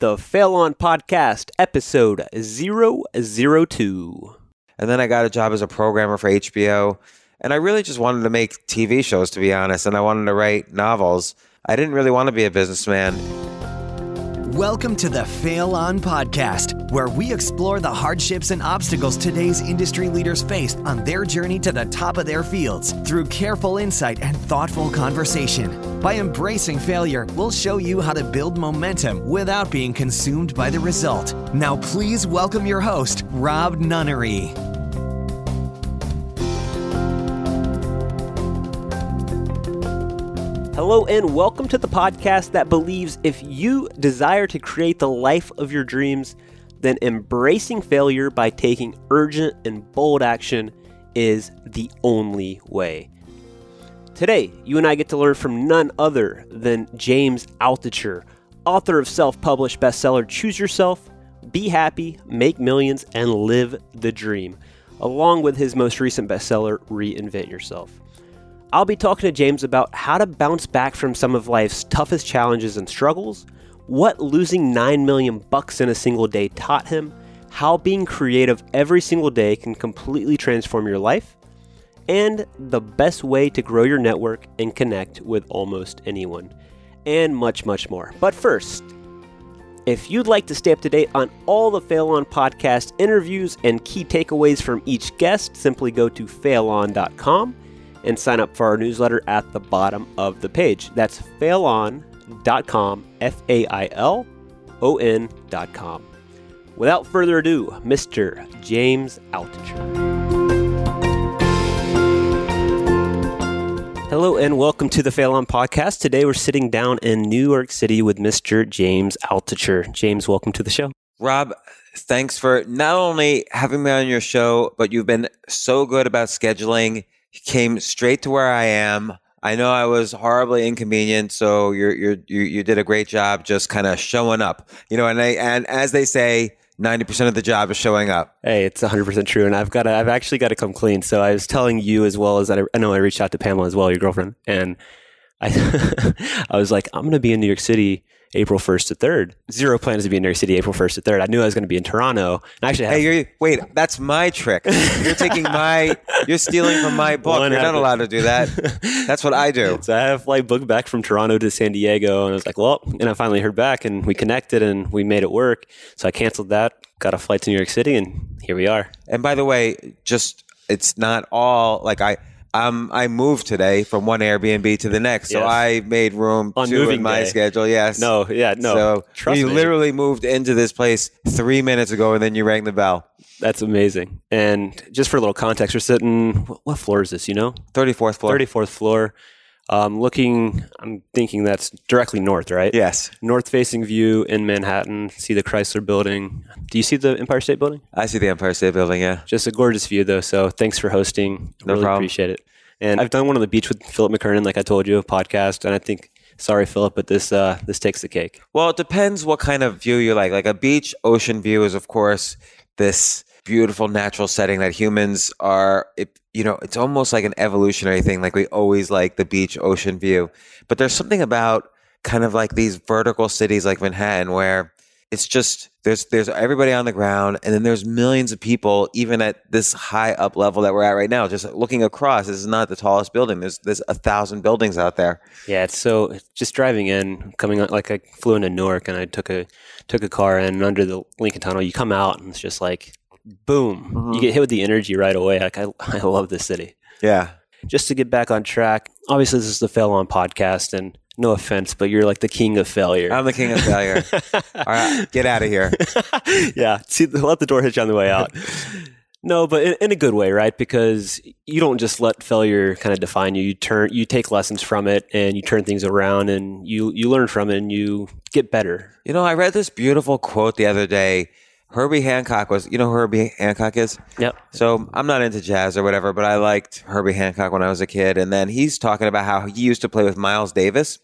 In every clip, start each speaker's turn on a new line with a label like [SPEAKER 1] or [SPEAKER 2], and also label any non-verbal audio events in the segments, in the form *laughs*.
[SPEAKER 1] the Fail On Podcast, episode 002.
[SPEAKER 2] And then I got a job as a programmer for HBO. And I really just wanted to make TV shows, to be honest. And I wanted to write novels. I didn't really want to be a businessman.
[SPEAKER 3] Welcome to the Fail On Podcast, where we explore the hardships and obstacles today's industry leaders face on their journey to the top of their fields through careful insight and thoughtful conversation. By embracing failure, we'll show you how to build momentum without being consumed by the result. Now, please welcome your host, Rob Nunnery.
[SPEAKER 1] Hello, and welcome to the podcast that believes if you desire to create the life of your dreams, then embracing failure by taking urgent and bold action is the only way. Today, you and I get to learn from none other than James Altucher, author of self published bestseller Choose Yourself, Be Happy, Make Millions, and Live the Dream, along with his most recent bestseller, Reinvent Yourself. I'll be talking to James about how to bounce back from some of life's toughest challenges and struggles, what losing 9 million bucks in a single day taught him, how being creative every single day can completely transform your life, and the best way to grow your network and connect with almost anyone, and much, much more. But first, if you'd like to stay up to date on all the Fail On podcast interviews and key takeaways from each guest, simply go to failon.com and sign up for our newsletter at the bottom of the page. That's failon.com, F A I L O N.com. Without further ado, Mr. James Altucher. Hello and welcome to the Fail On podcast. Today we're sitting down in New York City with Mr. James Altucher. James, welcome to the show.
[SPEAKER 2] Rob, thanks for not only having me on your show, but you've been so good about scheduling. You came straight to where I am. I know I was horribly inconvenient, so you're, you you did a great job just kind of showing up. You know, and I, and as they say, ninety percent of the job is showing up.
[SPEAKER 1] Hey, it's 100% true. And I've got to, I've actually got to come clean. So I was telling you as well as I, I know I reached out to Pamela as well, your girlfriend. And I, *laughs* I was like, I'm going to be in New York City April 1st to 3rd. Zero plans to be in New York City April 1st to 3rd. I knew I was going to be in Toronto. And actually, I
[SPEAKER 2] Hey, you're, wait, that's my trick. *laughs* You're taking my, you're stealing from my book.
[SPEAKER 1] One
[SPEAKER 2] You're not allowed to do that. *laughs* That's what I do.
[SPEAKER 1] so I have a flight booked back from Toronto to San Diego. And I was like, well, and I finally heard back and we connected and we made it work. So I canceled that, got a flight to New York City, and here we are.
[SPEAKER 2] And by the way, just it's not all like I. Um, I moved today from one Airbnb to the next, so
[SPEAKER 1] Yes.
[SPEAKER 2] I made room
[SPEAKER 1] On moving
[SPEAKER 2] in my
[SPEAKER 1] day.
[SPEAKER 2] schedule. Yes,
[SPEAKER 1] No, yeah, no.
[SPEAKER 2] so
[SPEAKER 1] trust
[SPEAKER 2] you
[SPEAKER 1] me.
[SPEAKER 2] literally moved into this place three minutes ago, and then you rang the bell.
[SPEAKER 1] That's amazing. And just for a little context, we're sitting, what- floor is this, you know?
[SPEAKER 2] Thirty fourth floor.
[SPEAKER 1] 34th floor. Um, looking, I'm thinking that's directly north, right?
[SPEAKER 2] Yes,
[SPEAKER 1] North facing view in Manhattan. See the Chrysler building. Do you see the Empire State Building?
[SPEAKER 2] I see the Empire State Building. Yeah,
[SPEAKER 1] Just a gorgeous view, though. So thanks for hosting.
[SPEAKER 2] No
[SPEAKER 1] really
[SPEAKER 2] problem.
[SPEAKER 1] appreciate it. And I've done one on the beach with Philip McKernan, like I told you, a podcast. And I think, sorry, Philip, but this uh, this takes the cake.
[SPEAKER 2] Well, it depends what kind of view you like. Like a beach ocean view is, of course, this beautiful natural setting that humans are. It, you know, it's almost like an evolutionary thing. Like we always like the beach ocean view, but there's something about kind of like these vertical cities like Manhattan where it's just there's there's everybody on the ground and then there's millions of people even at this high up level that we're at right now just looking across this is not the tallest building there's there's a thousand buildings out there
[SPEAKER 1] Yeah, it's so just driving in, coming like I flew into Newark and I took a took a car in under the Lincoln Tunnel. You come out and it's just like boom.
[SPEAKER 2] Mm-hmm.
[SPEAKER 1] You get hit with the energy right away. Like I *laughs* I love this city.
[SPEAKER 2] yeah
[SPEAKER 1] Just to get back on track, obviously this is the Fail On podcast and no offense, but you're like the king of failure.
[SPEAKER 2] i'm the king of failure *laughs* all right get out of here *laughs*
[SPEAKER 1] yeah, see, let the door hit you on the way out. No, but in, in a good way, right? Because you don't just let failure kind of define you. You turn, you take lessons from it, and you turn things around, and you you learn from it, and you get better.
[SPEAKER 2] You know, I read this beautiful quote the other day. Herbie Hancock was, you know who Herbie Hancock is?
[SPEAKER 1] Yep.
[SPEAKER 2] So I'm not into jazz or whatever, but I liked Herbie Hancock when I was a kid. And then he's talking about how he used to play with Miles Davis.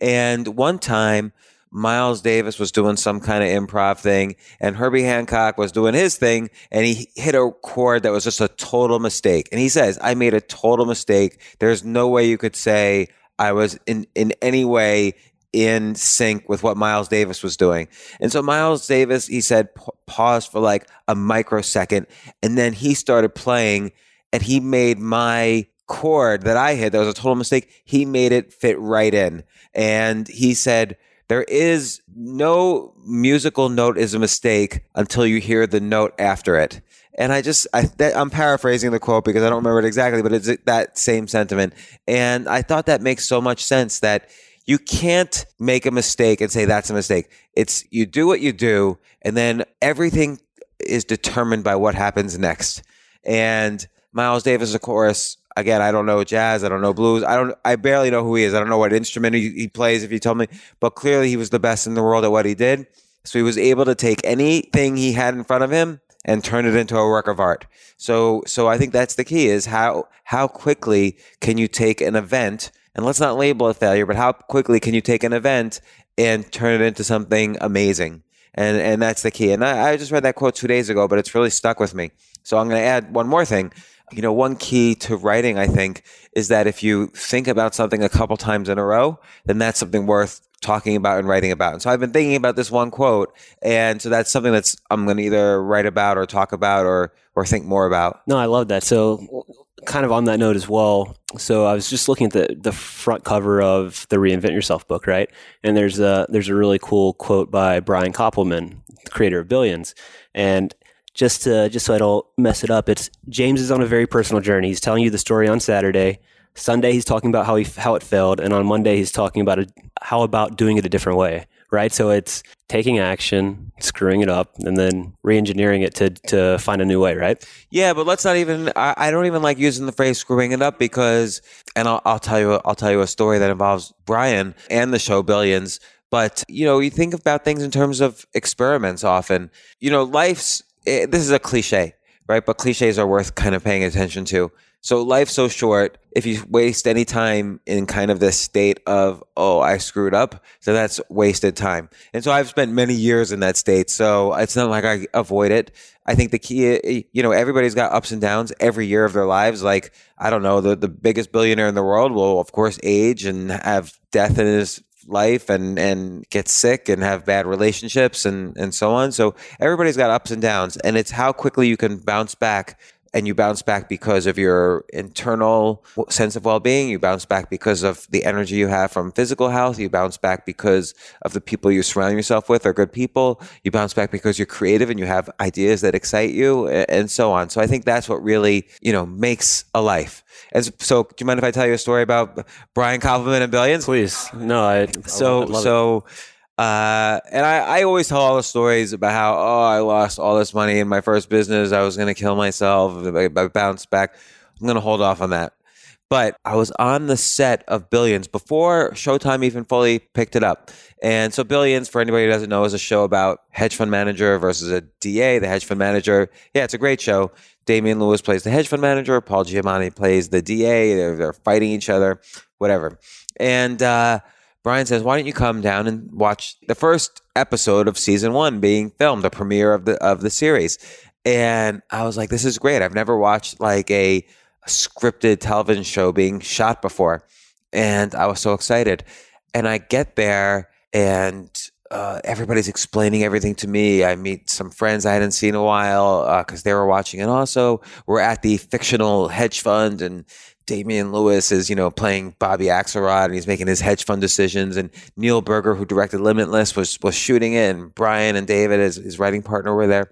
[SPEAKER 2] And one time, Miles Davis was doing some kind of improv thing, and Herbie Hancock was doing his thing, and he hit a chord that was just a total mistake. And he says, I made a total mistake. There's no way you could say I was in, in any way in sync with what Miles Davis was doing. And so Miles Davis, he said, pa- pause for like a microsecond. And then he started playing and he made my chord that I hit, that was a total mistake. He made it fit right in. And he said, there is no musical note is a mistake until you hear the note after it. And I just, I, I'm paraphrasing the quote because I don't remember it exactly, but it's that same sentiment. And I thought that makes so much sense that you can't make a mistake and say that's a mistake. It's you do what you do, and then everything is determined by what happens next. And Miles Davis, of course, again, I don't know jazz, I don't know blues, I don't, I barely know who he is. I don't know what instrument he, he plays. If you told me, but clearly he was the best in the world at what he did. So he was able to take anything he had in front of him and turn it into a work of art. So, so I think that's the key: is how how quickly can you take an event and let's not label a failure, but how quickly can you take an event and turn it into something amazing? And and that's the key. And I, I just read that quote two days ago, but it's really stuck with me. So I'm going to add one more thing. You know, one key to writing, I think, is that if you think about something a couple times in a row, then that's something worth talking about and writing about. And so I've been thinking about this one quote, and so that's something that's I'm going to either write about or talk about or or think more about.
[SPEAKER 1] No, I love that. So kind of on that note as well. So I was just looking at the the front cover of the Reinvent Yourself book, right? And there's a there's a really cool quote by Brian Koppelman, creator of Billions, and just to just so I don't mess it up, it's James is on a very personal journey. He's telling you the story on Saturday. Sunday he's talking about how he how it failed, and on Monday he's talking about it, how about doing it a different way, right? So it's taking action, screwing it up, and then re-engineering it to to find a new way, right?
[SPEAKER 2] Yeah, but let's not even. I, I don't even like using the phrase "screwing it up" because, and I'll, I'll tell you, I'll tell you a story that involves Brian and the show Billions. But you know, you think about things in terms of experiments. Often, you know, life's. eh, This is a cliche, right? But cliches are worth kind of paying attention to. So life's so short. If you waste any time in kind of this state of, oh, I screwed up, so that's wasted time. And so I've spent many years in that state. So it's not like I avoid it. I think the key, eh, eh, you know, everybody's got ups and downs every year of their lives. Like, I don't know, the, the biggest billionaire in the world will, of course, age and have death in his life and and get sick and have bad relationships and and so on so everybody's got ups and downs and it's how quickly you can bounce back and you bounce back because of your internal sense of well-being you bounce back because of the energy you have from physical health you bounce back because of the people you surround yourself with are good people you bounce back because you're creative and you have ideas that excite you and so on. So i think that's what really you know makes a life. And so do you mind if i tell you a story about brian koppelman and billions?
[SPEAKER 1] Please, no, I
[SPEAKER 2] so
[SPEAKER 1] I love it.
[SPEAKER 2] Uh and I, I always tell all the stories about how oh i lost all this money in my first business i was going to kill myself I, I bounced back i'm going to hold off on that but i was on the set of billions before showtime even fully picked it up and so billions for anybody who doesn't know is a show about hedge fund manager versus a da the hedge fund manager yeah it's a great show Damian Lewis plays the hedge fund manager. Paul Giamatti plays the DA. They're, they're fighting each other, whatever. And uh, Brian says, "Why don't you come down and watch the first episode of season one being filmed, the premiere of the of the series?" And I was like, "This is great. I've never watched like a, a scripted television show being shot before," and I was so excited. And I get there, and uh, everybody's explaining everything to me. I meet some friends I hadn't seen in a while because they were watching it. Also, we're at the fictional hedge fund, and Damian Lewis is, you know, playing Bobby Axelrod, and he's making his hedge fund decisions. And Neil Burger, who directed Limitless, was was shooting it, and Brian and David, his, his writing partner, were there.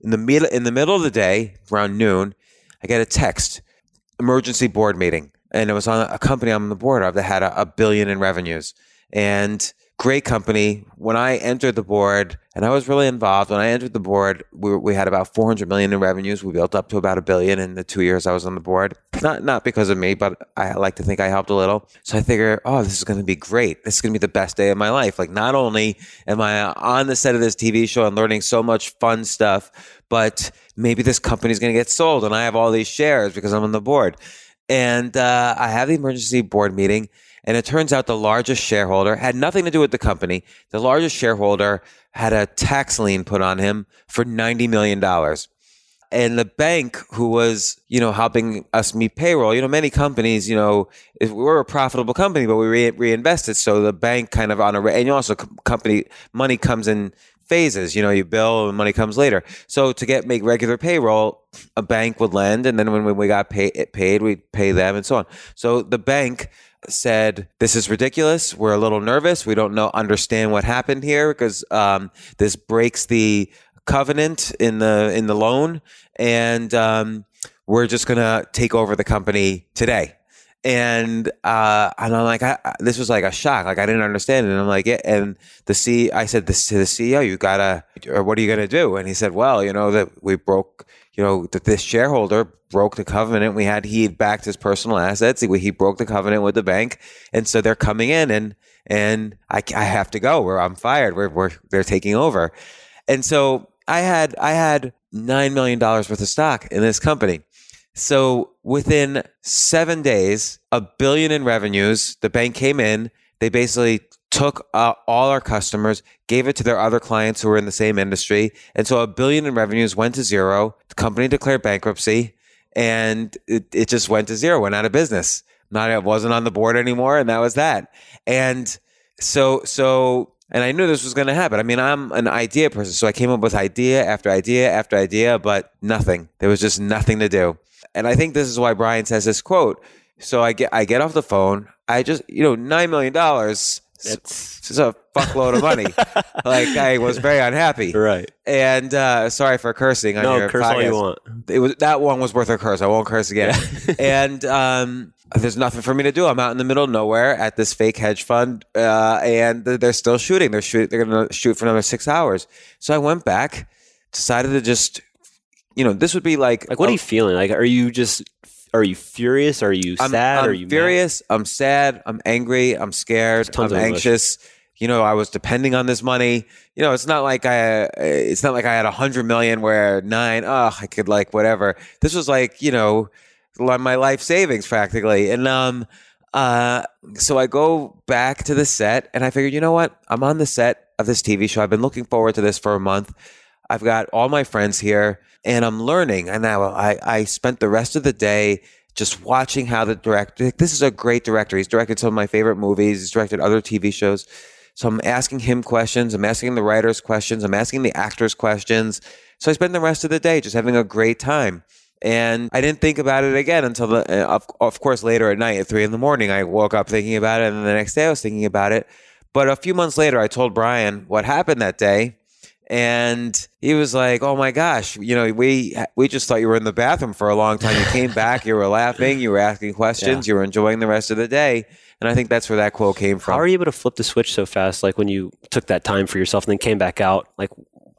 [SPEAKER 2] In the middle in the middle of the day, around noon, I get a text, emergency board meeting, and it was on a company I'm on the board of that had a, a billion in revenues, and great company. When I entered the board, and I was really involved. When I entered the board, we, we had about 400 million in revenues. We built up to about a billion in the two years I was on the board. Not not because of me, but I like to think I helped a little. So I figure, oh, this is going to be great. This is going to be the best day of my life. Like, not only am I on the set of this TV show and learning so much fun stuff, but maybe this company is going to get sold, and I have all these shares because I'm on the board. And uh, I have the emergency board meeting, and it turns out the largest shareholder had nothing to do with the company. The largest shareholder had a tax lien put on him for $90 million. and the bank who was, you know, helping us meet payroll, you know, many companies, you know, if we're a profitable company, but we re- reinvested. So the bank kind of on a, and you also company money comes in phases. You know, you bill and money comes later. So to get make regular payroll, a bank would lend, and then when we got pay, paid, we'd pay them, and so on. So the bank said, "This is ridiculous. We're a little nervous. We don't know understand what happened here because um, this breaks the covenant in the in the loan, and um, we're just gonna take over the company today." And uh, and I'm like, I, this was like a shock. Like I didn't understand it. And I'm like, yeah. And the C, I said this to the CEO, you gotta, or what are you gonna do? And he said, well, you know that we broke, you know, that this shareholder broke the covenant. We had he backed his personal assets. He, he broke the covenant with the bank, and so they're coming in, and and I, I have to go. Where I'm fired. We're, we're they're taking over, and so I had I had nine million dollars worth of stock in this company. So within seven days, a billion in revenues. The bank came in. They basically took uh, all our customers, gave it to their other clients who were in the same industry, and so a billion in revenues went to zero. The company declared bankruptcy, and it, it just went to zero, went out of business. Not it wasn't on the board anymore, and that was that. And so so and I knew this was going to happen. I mean, I'm an idea person, so I came up with idea after idea after idea, but nothing. There was just nothing to do. And I think this is why Brian says this quote. So I get I get off the phone. I just you know nine million dollars. It's, a fuckload of money. *laughs* like I was very unhappy.
[SPEAKER 1] Right.
[SPEAKER 2] And uh, sorry for cursing on
[SPEAKER 1] no,
[SPEAKER 2] your
[SPEAKER 1] curse
[SPEAKER 2] podcast.
[SPEAKER 1] all you want.
[SPEAKER 2] It was that one was worth a curse. I won't curse again. *laughs* and um, there's nothing for me to do. I'm out in the middle of nowhere at this fake hedge fund, uh, and they're still shooting. They're shoot. They're going to shoot for another six hours. So I went back, decided to just, you know, this would be like
[SPEAKER 1] Like, what are you feeling? Like, are you just, are you furious? Are you
[SPEAKER 2] I'm,
[SPEAKER 1] sad?
[SPEAKER 2] I'm
[SPEAKER 1] are you mad?
[SPEAKER 2] furious. I'm sad. I'm angry. I'm scared. I'm anxious. You know, I was depending on this money. You know, it's not like I. It's not like I had a hundred million where nine. Oh, I could like whatever. This was like you know, my life savings practically. And um, uh, so I go back to the set, and I figured, you know what? I'm on the set of this TV show. I've been looking forward to this for a month. I've got all my friends here, and I'm learning. And now I I spent the rest of the day just watching how the director. This is a great director. He's directed some of my favorite movies. He's directed other TV shows. So I'm asking him questions. I'm asking the writers questions. I'm asking the actors questions. So I spent the rest of the day just having a great time. And I didn't think about it again until the, uh, of, of course, later at night at three in the morning, I woke up thinking about it. And the next day I was thinking about it. But a few months later, I told Brian what happened that day. And he was like, "Oh my gosh, you know, we we just thought you were in the bathroom for a long time. You came back, you were laughing, you were asking questions, you were enjoying the rest of the day." And I think that's where that quote came from.
[SPEAKER 1] How are you able to flip the switch so fast? Like when you took that time for yourself and then came back out, like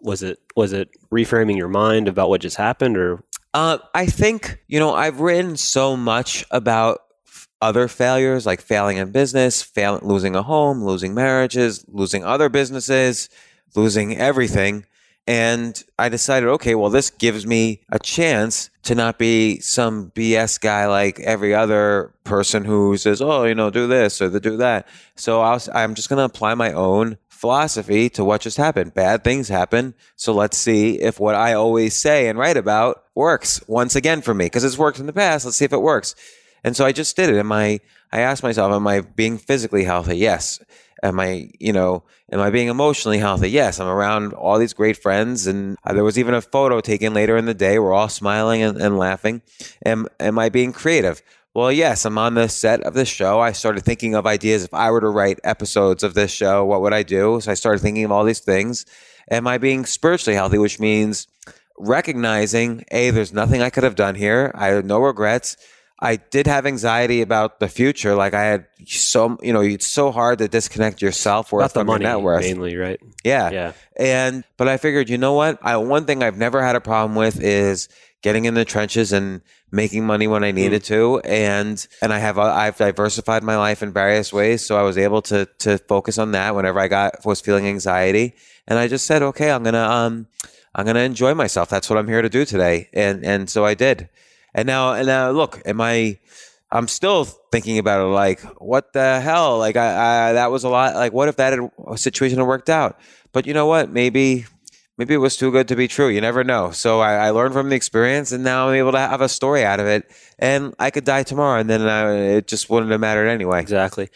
[SPEAKER 1] was it was it reframing your mind about what just happened, or
[SPEAKER 2] Uh, I think, you know, I've written so much about other failures, like failing in business, fail, losing a home, losing marriages, losing other businesses, losing everything. And I decided, okay, well, this gives me a chance to not be some BS guy like every other person who says, oh, you know, do this or do that. So I was, I'm just going to apply my own philosophy to what just happened. Bad things happen. So let's see if what I always say and write about works once again for me because it's worked in the past. Let's see if it works. And so I just did it. Am I, I asked myself, am I being physically healthy? Yes. Am I, you know, am I being emotionally healthy? Yes. I'm around all these great friends. And uh, there was even a photo taken later in the day. We're all smiling and, and laughing. Am, am I being creative? Well, yes, I'm on the set of this show. I started thinking of ideas. If I were to write episodes of this show, what would I do? So I started thinking of all these things. Am I being spiritually healthy, which means recognizing, A, there's nothing I could have done here. I had no regrets. I did have anxiety about the future. Like I had so, you know, it's so hard to disconnect your self worth
[SPEAKER 1] the
[SPEAKER 2] from
[SPEAKER 1] money
[SPEAKER 2] your net worth.
[SPEAKER 1] mainly, right?
[SPEAKER 2] Yeah.
[SPEAKER 1] Yeah.
[SPEAKER 2] And but I figured, you know what? I one thing I've never had a problem with is getting in the trenches and making money when I needed to. And and I have uh, I've diversified my life in various ways, so I was able to to focus on that whenever I got was feeling anxiety. And I just said, okay, I'm gonna um I'm gonna enjoy myself. That's what I'm here to do today. And and so I did. And now and now look, am I I'm still thinking about it like, what the hell? Like, I, I that was a lot. Like, what if that had, uh, situation had worked out? But you know what? Maybe, maybe it was too good to be true. You never know. So I, I learned from the experience, and now I'm able to have a story out of it. And I could die tomorrow, and then I, it just wouldn't have mattered anyway.
[SPEAKER 1] Exactly.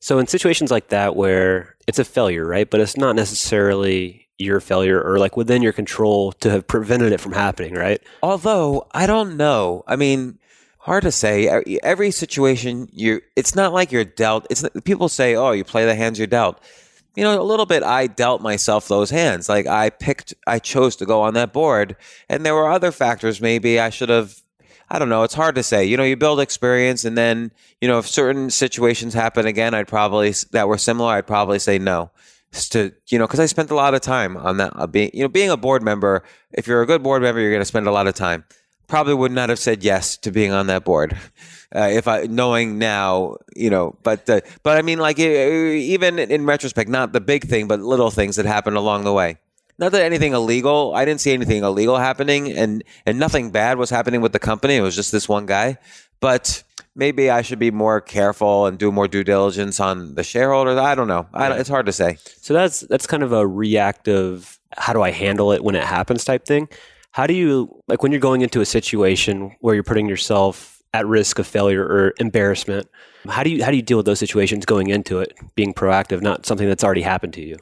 [SPEAKER 1] So in situations like that where it's a failure, right? But it's not necessarily your failure or like within your control to have prevented it from happening, right?
[SPEAKER 2] Although I don't know. I mean, hard to say. Every situation you, it's not like you're dealt. It's people say, "Oh, you play the hands you're dealt." You know, a little bit. I dealt myself those hands. Like I picked, I chose to go on that board, and there were other factors. Maybe I should have. I don't know. It's hard to say. You know, you build experience, and then you know, if certain situations happen again, I'd probably that were similar. I'd probably say no to you know because I spent a lot of time on that. Uh, being you know being a board member, if you're a good board member, you're going to spend a lot of time. Probably would not have said yes to being on that board *laughs* uh, if I knowing now you know. But uh, but I mean like even in retrospect, not the big thing, but little things that happened along the way. Not that anything illegal. I didn't see anything illegal happening, and and nothing bad was happening with the company. It was just this one guy, but maybe I should be more careful and do more due diligence on the shareholders. I don't know. I, it's hard to say.
[SPEAKER 1] So that's that's kind of a reactive how do I handle it when it happens type thing. How do you like when you're going into a situation where you're putting yourself at risk of failure or embarrassment? How do you how do you deal with those situations going into it, being proactive, not something that's already happened to you?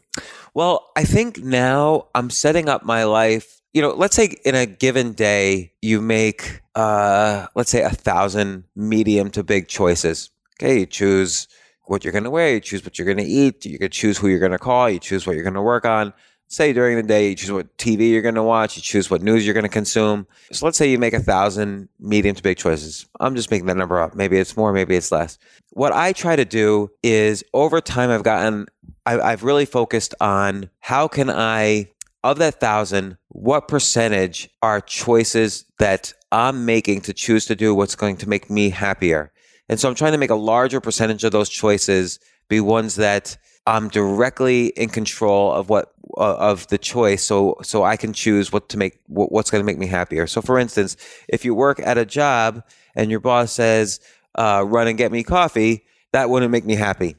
[SPEAKER 2] Well, I think now I'm setting up my life. You know, let's say in a given day you make, uh, let's say, a thousand medium to big choices. Okay, you choose what you're going to wear, you choose what you're going to eat, you can choose who you're going to call, you choose what you're going to work on. Say during the day, you choose what TV you're going to watch, you choose what news you're going to consume. So let's say you make a thousand medium to big choices. I'm just making that number up. Maybe it's more, maybe it's less. What I try to do is over time, I've gotten I've really focused on how can I, of that thousand, what percentage are choices that I'm making to choose to do what's going to make me happier. And so I'm trying to make a larger percentage of those choices be ones that I'm directly in control of what uh, of the choice, so so I can choose what to make what, what's going to make me happier. So, for instance, if you work at a job and your boss says, uh, "Run and get me coffee," that wouldn't make me happy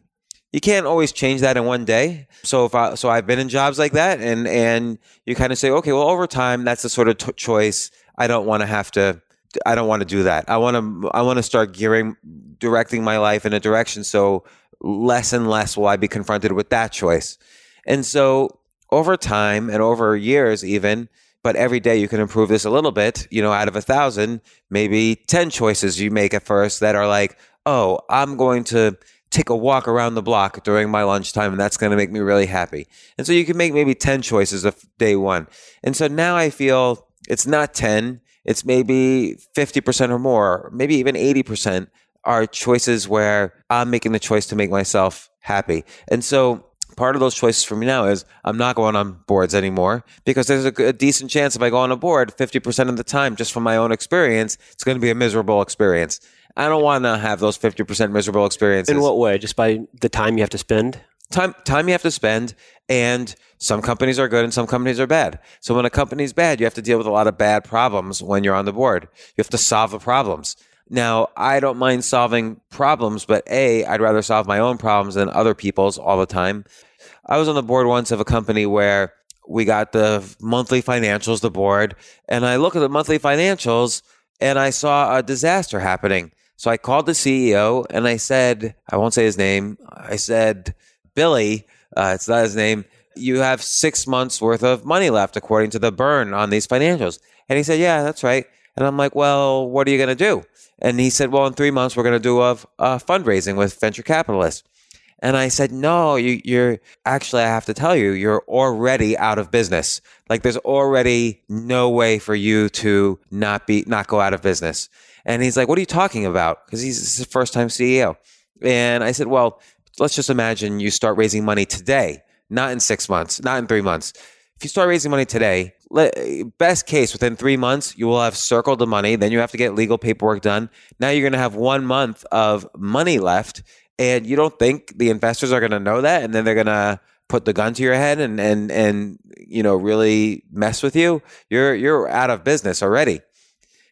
[SPEAKER 2] you can't always change that in one day. So if I, so I've been in jobs like that and, and you kind of say, okay, well, over time, that's the sort of t- choice. I don't want to have to, I don't want to do that. I want to, I want to start gearing, directing my life in a direction. So less and less will I be confronted with that choice. And so over time and over years, even, but every day you can improve this a little bit, you know, out of a thousand, maybe 10 choices you make at first that are like, oh, I'm going to, take a walk around the block during my lunchtime and that's going to make me really happy. And so you can make maybe 10 choices of day one. And so now I feel it's not 10, it's maybe 50% or more, maybe even 80% are choices where I'm making the choice to make myself happy. And so part of those choices for me now is I'm not going on boards anymore because there's a, a, decent chance if I go on a board 50% of the time, just from my own experience, it's going to be a miserable experience. I don't want to have those 50% miserable experiences.
[SPEAKER 1] In what way? Just by the time you have to spend?
[SPEAKER 2] Time, time you have to spend, and some companies are good and some companies are bad. So when a company's bad, you have to deal with a lot of bad problems when you're on the board. You have to solve the problems. Now, I don't mind solving problems, but A, I'd rather solve my own problems than other people's all the time. I was on the board once of a company where we got the monthly financials, the board, and I look at the monthly financials and I saw a disaster happening. So I called the CEO and I said, I won't say his name. I said, Billy, uh, it's not his name. You have six months worth of money left according to the burn on these financials. And he said, Yeah, that's right. And I'm like, Well, what are you going to do? And he said, Well, in three months, we're going to do a, a fundraising with venture capitalists. And I said, no, you, you're actually, I have to tell you, you're already out of business. Like there's already no way for you to not be, not go out of business. And he's like, what are you talking about? Because he's his first time CEO. And I said, well, let's just imagine you start raising money today, not in six months, not in three months. If you start raising money today, best case within three months, you will have circled the money. Then you have to get legal paperwork done. Now you're going to have one month of money left and you don't think the investors are going to know that and then they're going to put the gun to your head and and and you know really mess with you you're you're out of business already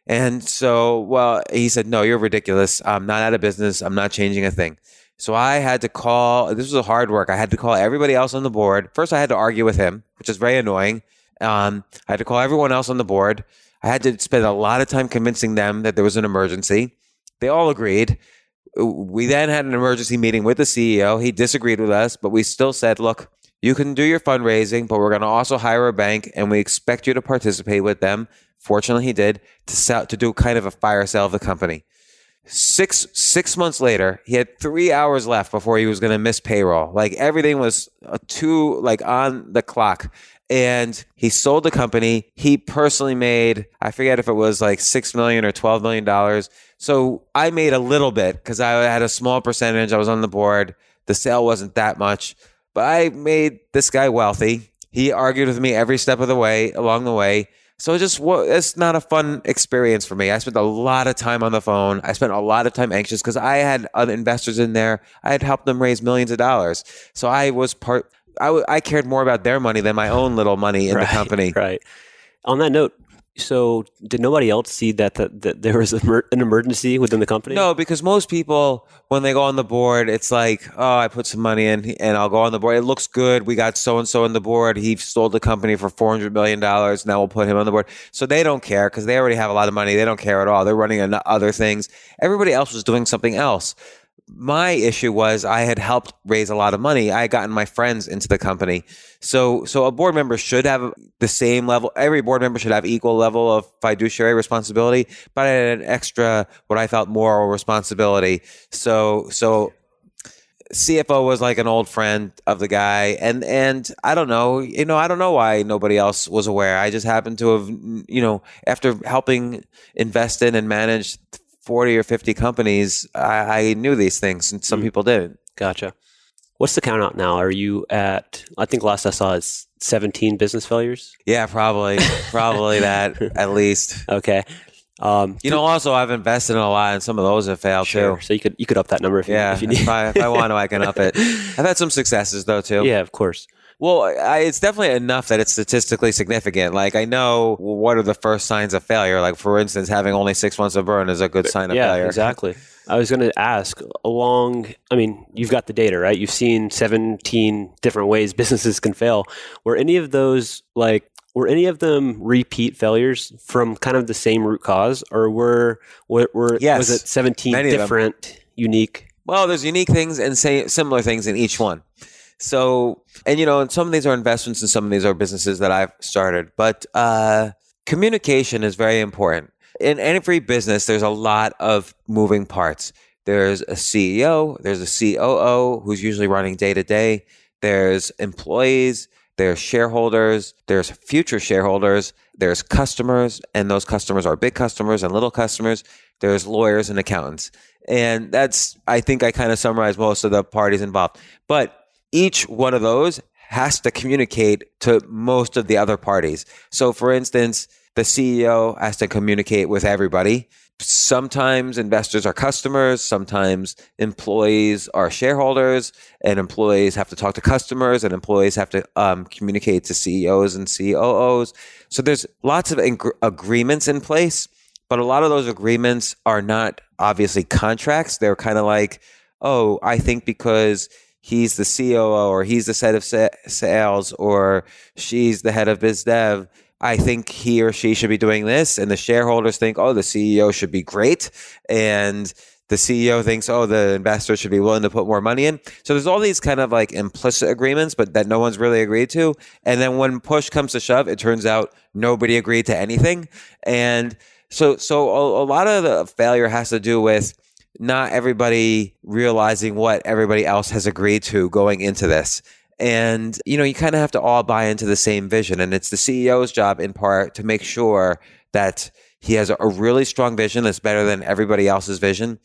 [SPEAKER 2] and so well he said no you're ridiculous i'm not out of business i'm not changing a thing so i had to call this was a hard work i had to call everybody else on the board first i had to argue with him which is very annoying Um, I had to call everyone else on the board. I had to spend a lot of time convincing them that there was an emergency. They all agreed. We then had an emergency meeting with the CEO. He disagreed with us, but we still said, look, you can do your fundraising, but we're going to also hire a bank and we expect you to participate with them. Fortunately, he did to sell, to do kind of a fire sale of the company. Six six months later, he had three hours left before he was going to miss payroll. Like everything was uh, too like on the clock, and he sold the company. He personally made I forget if it was like six million or twelve million dollars. So I made a little bit because I had a small percentage. I was on the board. The sale wasn't that much, but I made this guy wealthy. He argued with me every step of the way along the way. So it just it's not a fun experience for me. I spent a lot of time on the phone. I spent a lot of time anxious because I had other investors in there. I had helped them raise millions of dollars. So I was part. I, w- I cared more about their money than my own little money in
[SPEAKER 1] right,
[SPEAKER 2] the company.
[SPEAKER 1] Right. On that note, so did nobody else see that, that, that there was an emergency within the company?
[SPEAKER 2] No, because most people, when they go on the board, it's like, oh, I put some money in and I'll go on the board. It looks good. We got so and so on the board. He sold the company for $400 million. Now we'll put him on the board. So they don't care because they already have a lot of money. They don't care at all. They're running other things. Everybody else was doing something else my issue was I had helped raise a lot of money. I had gotten my friends into the company. So so a board member should have the same level every board member should have equal level of fiduciary responsibility, but I had an extra what I felt moral responsibility. So so CFO was like an old friend of the guy and and I don't know, you know, I don't know why nobody else was aware. I just happened to have you know, after helping invest in and manage 40 or 50 companies, I, I knew these things and some mm. people didn't.
[SPEAKER 1] Gotcha. What's the count out now? Are you at, I think last I saw is 17 business failures?
[SPEAKER 2] Yeah, probably. *laughs* probably that at least.
[SPEAKER 1] Okay.
[SPEAKER 2] Um, you know, also I've invested in a lot, and some of those have failed
[SPEAKER 1] sure.
[SPEAKER 2] too.
[SPEAKER 1] So you could you could up that number if you, if you need.
[SPEAKER 2] if, I, if I want to, I can up it. *laughs* I've had some successes though too.
[SPEAKER 1] Yeah, of course.
[SPEAKER 2] Well, I, it's definitely enough that it's statistically significant. Like I know what are the first signs of failure. Like for instance, having only six months of burn is a good sign of
[SPEAKER 1] yeah,
[SPEAKER 2] failure.
[SPEAKER 1] exactly. I was going to ask along. I mean, you've got the data, right? You've seen seventeen different ways *laughs* businesses can fail. Were any of those like? Were any of them repeat failures from kind of the same root cause, or were were, were
[SPEAKER 2] yes,
[SPEAKER 1] was it seventeen different, unique?
[SPEAKER 2] Well, there's unique things and say similar things in each one. So, and you know, and some of these are investments and some of these are businesses that I've started, but uh, communication is very important. In every business, there's a lot of moving parts. There's a CEO, there's a COO who's usually running day to day, there's employees, there's shareholders, there's future shareholders, there's customers, and those customers are big customers and little customers. There's lawyers and accountants. And that's, I think I kind of summarized most of the parties involved. But each one of those has to communicate to most of the other parties. So, for instance, the CEO has to communicate with everybody. Sometimes investors are customers, sometimes employees are shareholders, and employees have to talk to customers, and employees have to um, communicate to CEOs and COOs. So, there's lots of ing- agreements in place, but a lot of those agreements are not obviously contracts. They're kind of like, oh, I think because he's the COO or he's the head of sales or she's the head of biz dev. I think he or she should be doing this. And the shareholders think, oh, the CEO should be great. And the CEO thinks, oh, the investor should be willing to put more money in. So there's all these kind of like implicit agreements, but that no one's really agreed to. And then when push comes to shove, it turns out nobody agreed to anything. And so, so a, a lot of the failure has to do with not everybody realizing what everybody else has agreed to going into this. And, you know, you kind of have to all buy into the same vision. And it's the CEO's job in part to make sure that he has a really strong vision that's better than everybody else's vision,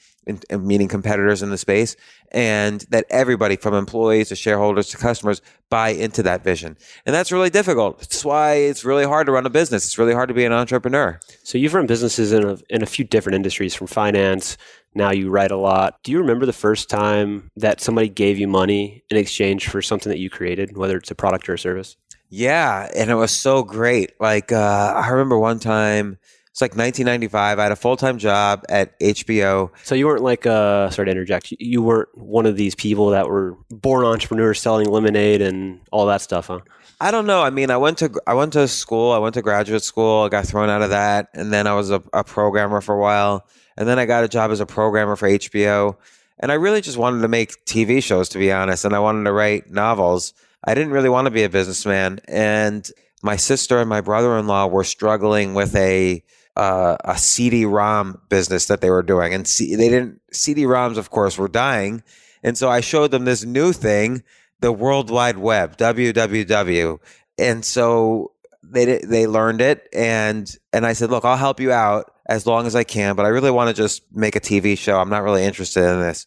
[SPEAKER 2] meaning competitors in the space, and that everybody from employees to shareholders to customers buy into that vision. And that's really difficult. That's why it's really hard to run a business. It's really hard to be an entrepreneur.
[SPEAKER 1] So you've run businesses in a, in a few different industries from finance. Now you write a lot. Do you remember the first time that somebody gave you money in exchange for something that you created, whether it's a product or a service?
[SPEAKER 2] Yeah, and it was so great. Like uh, I remember one time it's like 1995. I had a full time job at HBO.
[SPEAKER 1] So you weren't like, uh, sorry to interject, you weren't one of these people that were born entrepreneurs selling lemonade and all that stuff, huh?
[SPEAKER 2] I don't know. I mean, I went to I went to school. I went to graduate school. I got thrown out of that, and then I was a, a programmer for a while, and then I got a job as a programmer for HBO. And I really just wanted to make TV shows, to be honest, and I wanted to write novels. I didn't really want to be a businessman, and my sister and my brother-in-law were struggling with a uh, a CD-ROM business that they were doing, and C- they didn't CD-ROMs, of course, were dying, and so I showed them this new thing, the World Wide Web, www, and so they they learned it, and and I said, look, I'll help you out as long as I can, but I really want to just make a TV show. I'm not really interested in this,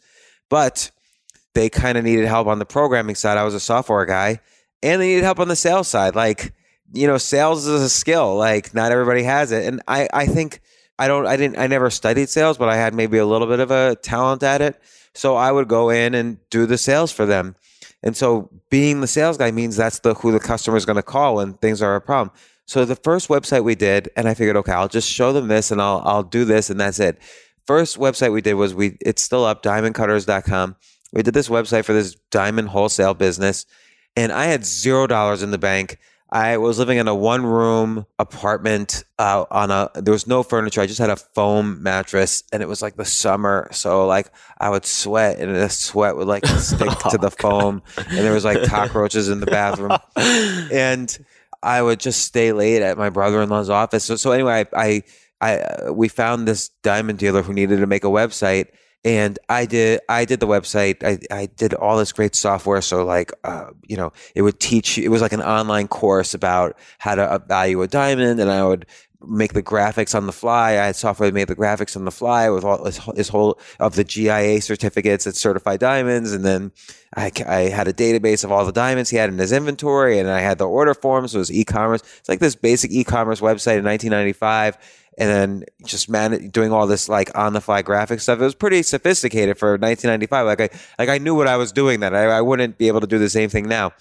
[SPEAKER 2] but they kind of needed help on the programming side. I was a software guy, and they needed help on the sales side, like you know, sales is a skill. Like not everybody has it. And I, I think I don't, I didn't, I never studied sales, but I had maybe a little bit of a talent at it. So I would go in and do the sales for them. And so being the sales guy means that's the who the customer is going to call when things are a problem. So the first website we did, and I figured, okay, I'll just show them this and I'll I'll do this and that's it. First website we did was we it's still up, diamondcutters.com. We did this website for this diamond wholesale business, and I had zero dollars in the bank. I was living in a one room apartment uh, on a there was no furniture. I just had a foam mattress and it was like the summer. So like I would sweat and the sweat would like *laughs* stick oh, to the foam and there was like cockroaches in the bathroom. *laughs* and I would just stay late at my brother-in-law's office. So so anyway, I I, I we found this diamond dealer who needed to make a website and I did I did the website. I, I did all this great software. So like uh, you know, it would teach. It was like an online course about how to value a diamond, and I would make the graphics on the fly. I had software that made the graphics on the fly with all this, this whole of the GIA certificates that certify diamonds, and then I, I had a database of all the diamonds he had in his inventory, and I had the order forms. So it was e-commerce. It's like this basic e-commerce website in 1995 and then just man doing all this like on the fly graphic stuff. It was pretty sophisticated for 1995. Like I like I knew what I was doing then. I, I wouldn't be able to do the same thing now.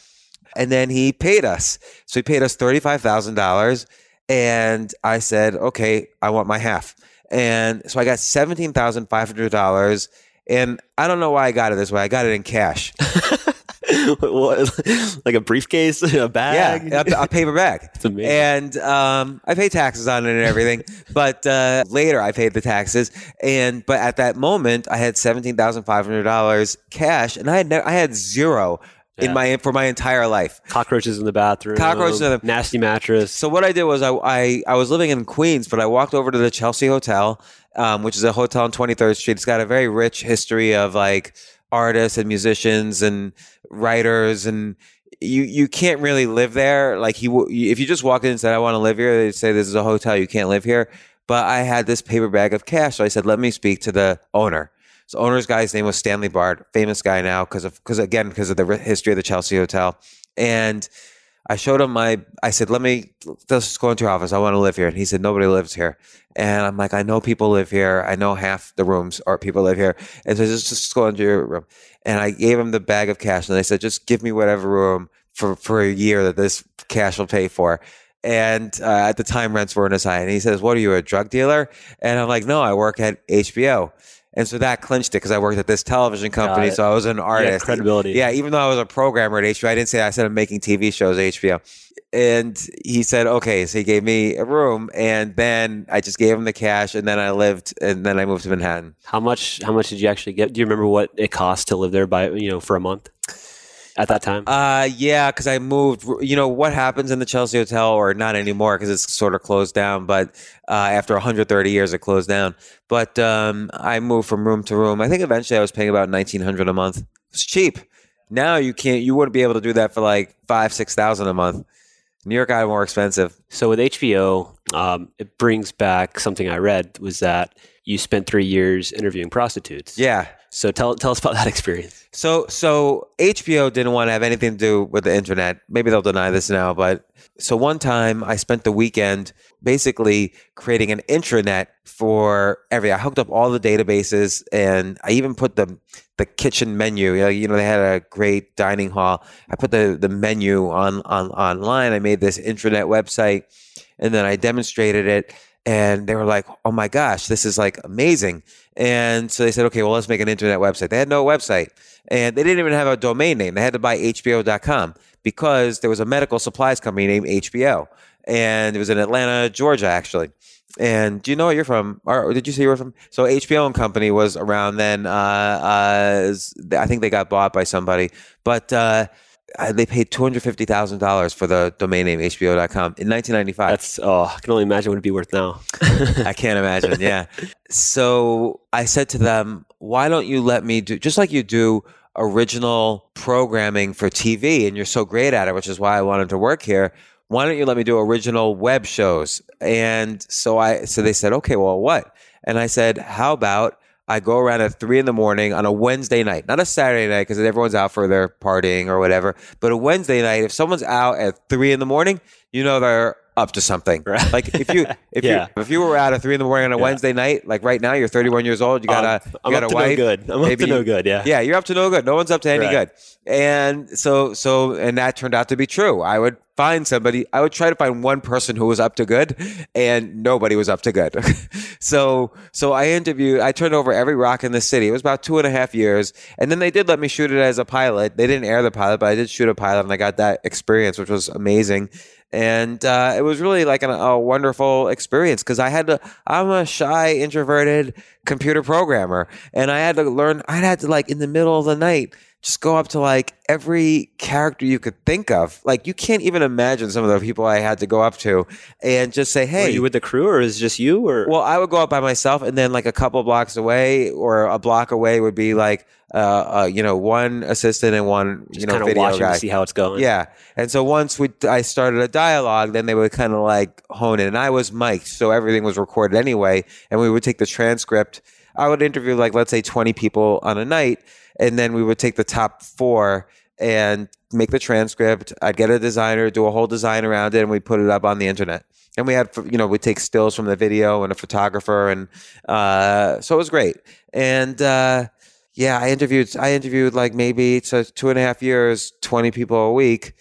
[SPEAKER 2] And then he paid us. So he paid us thirty five thousand dollars, and I said, okay, I want my half. And so I got seventeen thousand five hundred dollars. And I don't know why I got it this way. I got it in cash. *laughs* *laughs*
[SPEAKER 1] like a briefcase, *laughs* a bag,
[SPEAKER 2] yeah, a, a *laughs* paper bag.
[SPEAKER 1] It's amazing.
[SPEAKER 2] And um, I pay taxes on it and everything, but uh, later I paid the taxes. And but at that moment, I had seventeen thousand five hundred dollars cash, and I had I had zero. Yeah. In my for my entire life,
[SPEAKER 1] cockroaches in the bathroom,
[SPEAKER 2] cockroaches in the
[SPEAKER 1] nasty mattress.
[SPEAKER 2] So what I did was I, I I was living in Queens, but I walked over to the Chelsea Hotel, um, which is a hotel on Twenty Third Street. It's got a very rich history of like artists and musicians and writers and you you can't really live there. Like he if you just walk in and said I want to live here they'd say this is a hotel you can't live here. But I had this paper bag of cash so I said let me speak to the owner. So owner's guy's name was Stanley Bard famous guy now because of because again because of the history of the Chelsea Hotel. And I showed him my, I said, let me, let's just go into your office. I want to live here. And he said, nobody lives here. And I'm like, I know people live here. I know half the rooms or people live here. And so just, just go into your room. And I gave him the bag of cash and I said, just give me whatever room for, for a year that this cash will pay for. And uh, at the time, rents weren't as high. And he says, what are you, a drug dealer? And I'm like, no, I work at HBO. And so that clinched it because I worked at this television company. So I was an artist.
[SPEAKER 1] credibility.
[SPEAKER 2] Yeah, even though I was a programmer at HBO, I didn't say I said I'm making TV shows at HBO. And he said, okay. So he gave me a room and then I just gave him the cash and then I lived and then I moved to Manhattan.
[SPEAKER 1] How much how much did you actually get? Do you remember what it cost to live there by you know for a month? At that time?
[SPEAKER 2] Uh, yeah, because I moved. You know what happens in the Chelsea Hotel, or not anymore because it's sort of closed down. But uh, after 130 years, it closed down. But um, I moved from room to room. I think eventually I was paying about 1900 a month. It's cheap. Now you can't. You wouldn't be able to do that for like five, six thousand a month. New York got more expensive.
[SPEAKER 1] So with HBO, um, it brings back something I read was that you spent three years interviewing prostitutes.
[SPEAKER 2] Yeah.
[SPEAKER 1] So tell tell us about that experience.
[SPEAKER 2] So so HBO didn't want to have anything to do with the internet. Maybe they'll deny this now, but so one time I spent the weekend basically creating an intranet for every. I hooked up all the databases and I even put the the kitchen menu. You know, they had a great dining hall. I put the the menu on on online. I made this intranet website and then I demonstrated it and they were like, "Oh my gosh, this is like amazing!" And so they said, "Okay, well, let's make an internet website." They had no website, and they didn't even have a domain name. They had to buy HBO.com because there was a medical supplies company named HBO, and it was in Atlanta, Georgia, actually. And do you know where you're from? Or did you say you were from? So HBO and Company was around then. Uh, uh, I think they got bought by somebody, but. Uh, they paid two hundred fifty thousand dollars for the domain name HBO.com in nineteen ninety five.
[SPEAKER 1] That's oh, I can only imagine what it'd be worth now. *laughs*
[SPEAKER 2] I can't imagine. Yeah. So I said to them, "Why don't you let me do just like you do original programming for TV, and you're so great at it, which is why I wanted to work here." Why don't you let me do original web shows? And so I, so they said, okay, well, what? And I said, how about I go around at three in the morning on a Wednesday night, not a Saturday night because everyone's out for their partying or whatever, but a Wednesday night. If someone's out at three in the morning, you know they're up to something. *laughs*
[SPEAKER 1] Right.
[SPEAKER 2] Like if you *laughs* if
[SPEAKER 1] Yeah.
[SPEAKER 2] you if you were out at three in the morning on a
[SPEAKER 1] Yeah.
[SPEAKER 2] Wednesday night, like right now you're 31 years old, you got a
[SPEAKER 1] Um, I'm
[SPEAKER 2] you got
[SPEAKER 1] up
[SPEAKER 2] a
[SPEAKER 1] to no
[SPEAKER 2] wife,
[SPEAKER 1] good. I'm up
[SPEAKER 2] maybe
[SPEAKER 1] to no good, yeah.
[SPEAKER 2] yeah, you're up to no good. No one's up to any
[SPEAKER 1] Right.
[SPEAKER 2] good. And so so and that turned out to be true. I would find somebody. I would try to find one person who was up to good, and nobody was up to good. *laughs* so so I interviewed. I turned over every rock in the city. It was about two and a half years, and then they did let me shoot it as a pilot. They didn't air the pilot, but I did shoot a pilot, and I got that experience, which was amazing. And uh, it was really like an, a wonderful experience because I had to. I'm a shy, introverted computer programmer, and I had to learn. I had to like in the middle of the night just go up to like every character you could think of. Like you can't even imagine some of the people I had to go up to and just say,
[SPEAKER 1] Were
[SPEAKER 2] "Hey,
[SPEAKER 1] you with the crew, or is it just you? Or
[SPEAKER 2] well, I would go up by myself, and then like a couple blocks away or a block away would be like, uh, uh you know, one assistant and one you know
[SPEAKER 1] kind of
[SPEAKER 2] video
[SPEAKER 1] watching
[SPEAKER 2] guy.
[SPEAKER 1] to see how it's going?
[SPEAKER 2] Yeah, and so once we I started a dialogue, then they would kind of like hone it, and I was mic'd, so everything was recorded anyway, and we would take the transcript. I would interview like let's say twenty people on a night, and then we would take the top four and make the transcript. I'd get a designer, do a whole design around it, and we put it up on the internet. And we had, you know, we take stills from the video and a photographer, and uh, so it was great. And uh, yeah, I interviewed, I interviewed like maybe it's two and a half years, twenty people a week.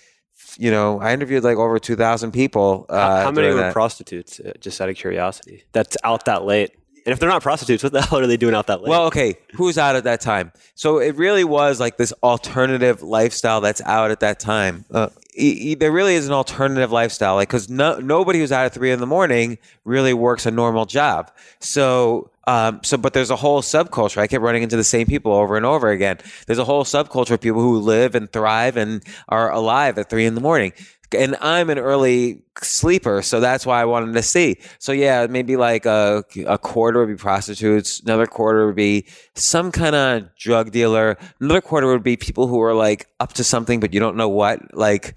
[SPEAKER 2] You know, I interviewed like over two thousand people. Uh,
[SPEAKER 1] How, how many were
[SPEAKER 2] that.
[SPEAKER 1] prostitutes? uh, Just out of curiosity, that's out that late. And if they're not prostitutes, what the *laughs* hell are they doing out that late?
[SPEAKER 2] Well, okay, who's out at that time? So it really was like this alternative lifestyle that's out at that time. Uh, there really is an alternative lifestyle, like because no, nobody who's out at three in the morning really works a normal job. So, um, so but there's a whole subculture. I kept running into the same people over and over again. There's a whole subculture of people who live and thrive and are alive at three in the morning. And I'm an early sleeper, so that's why I wanted to see. So yeah, maybe like a, a quarter would be prostitutes, another quarter would be some kind of drug dealer, another quarter would be people who are like up to something but you don't know what. Like,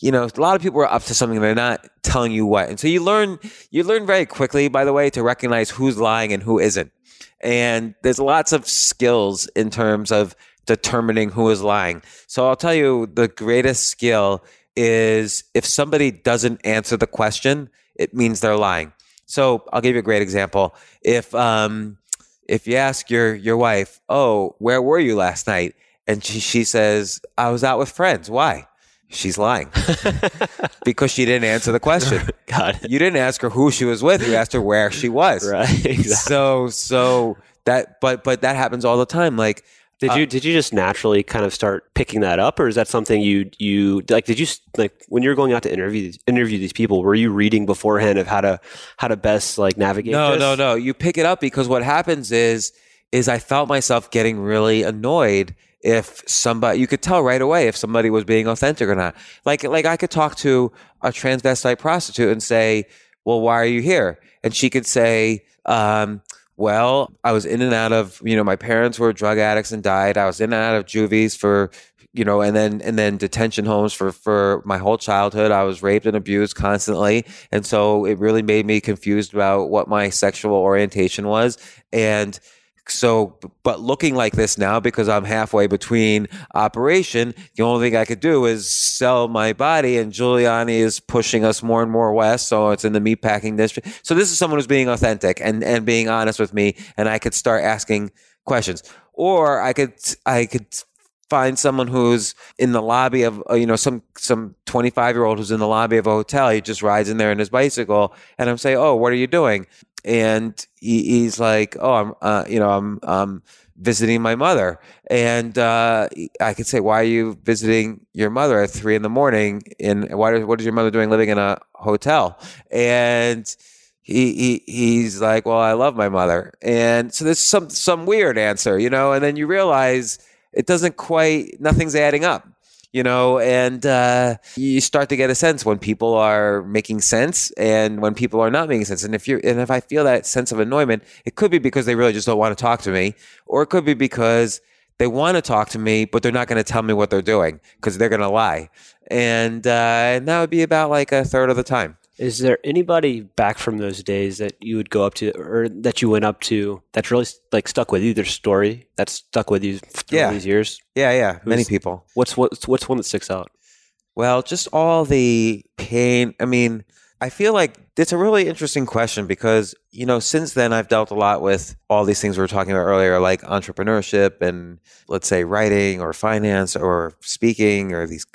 [SPEAKER 2] you know, a lot of people are up to something they're not telling you what. And so you learn you learn very quickly, by the way, to recognize who's lying and who isn't. And there's lots of skills in terms of determining who is lying. So I'll tell you the greatest skill is if somebody doesn't answer the question, it means they're lying. So I'll give you a great example. If um if you ask your your wife, "Oh, where were you last night?" and she she says, "I was out with friends." Why? She's lying *laughs* because she didn't answer the question. *laughs*
[SPEAKER 1] God.
[SPEAKER 2] You didn't ask her who she was with. You asked her where she was. *laughs*
[SPEAKER 1] Right. Exactly.
[SPEAKER 2] So so that but but that happens all the time. Like
[SPEAKER 1] Did you did you just naturally kind of start picking that up, or is that something you you like? Did you like when you're going out to interview these- interview these people? Were you reading beforehand of how to how to best like navigate?
[SPEAKER 2] No,
[SPEAKER 1] this?
[SPEAKER 2] no, no. You pick it up because what happens is is I felt myself getting really annoyed if somebody you could tell right away if somebody was being authentic or not. Like like I could talk to a transvestite prostitute and say, "Well, why are you here?" And she could say, um, well, I was in and out of, you know, my parents were drug addicts and died. I was in and out of juvies for, you know, and then and then detention homes for for my whole childhood. I was raped and abused constantly, and so it really made me confused about what my sexual orientation was. And so, but looking like this now because I'm halfway between operation, the only thing I could do is sell my body. And Giuliani is pushing us more and more west, so it's in the meatpacking district. So this is someone who's being authentic and and being honest with me, and I could start asking questions, or I could I could find someone who's in the lobby of uh, you know some some 25 year old who's in the lobby of a hotel. He just rides in there in his bicycle and i'm saying oh what are you doing? And he, he's like oh i'm uh, you know i'm um visiting my mother. And uh, i could say why are you visiting your mother at three in the morning? And why what is your mother doing living in a hotel? And he, he he's like, well, I love my mother, and so there's some some weird answer, you know, and then you realize it doesn't quite, nothing's adding up, you know, and uh, you start to get a sense when people are making sense and when people are not making sense. And if you're, and if I feel that sense of annoyment, it could be because they really just don't want to talk to me, or it could be because they want to talk to me, but they're not going to tell me what they're doing because they're going to lie, and uh, and that would be about like a third of the time.
[SPEAKER 1] Is there anybody back from those days that you would go up to or that you went up to that's really like stuck with you? Their story that's stuck with you through
[SPEAKER 2] Yeah.
[SPEAKER 1] these years.
[SPEAKER 2] Yeah, yeah, many people.
[SPEAKER 1] What's what's what's one that sticks out?
[SPEAKER 2] Well, just all the pain. I mean, I feel like it's a really interesting question because, you know, since then I've dealt a lot with all these things we were talking about earlier, like entrepreneurship and let's say writing or finance or speaking or these,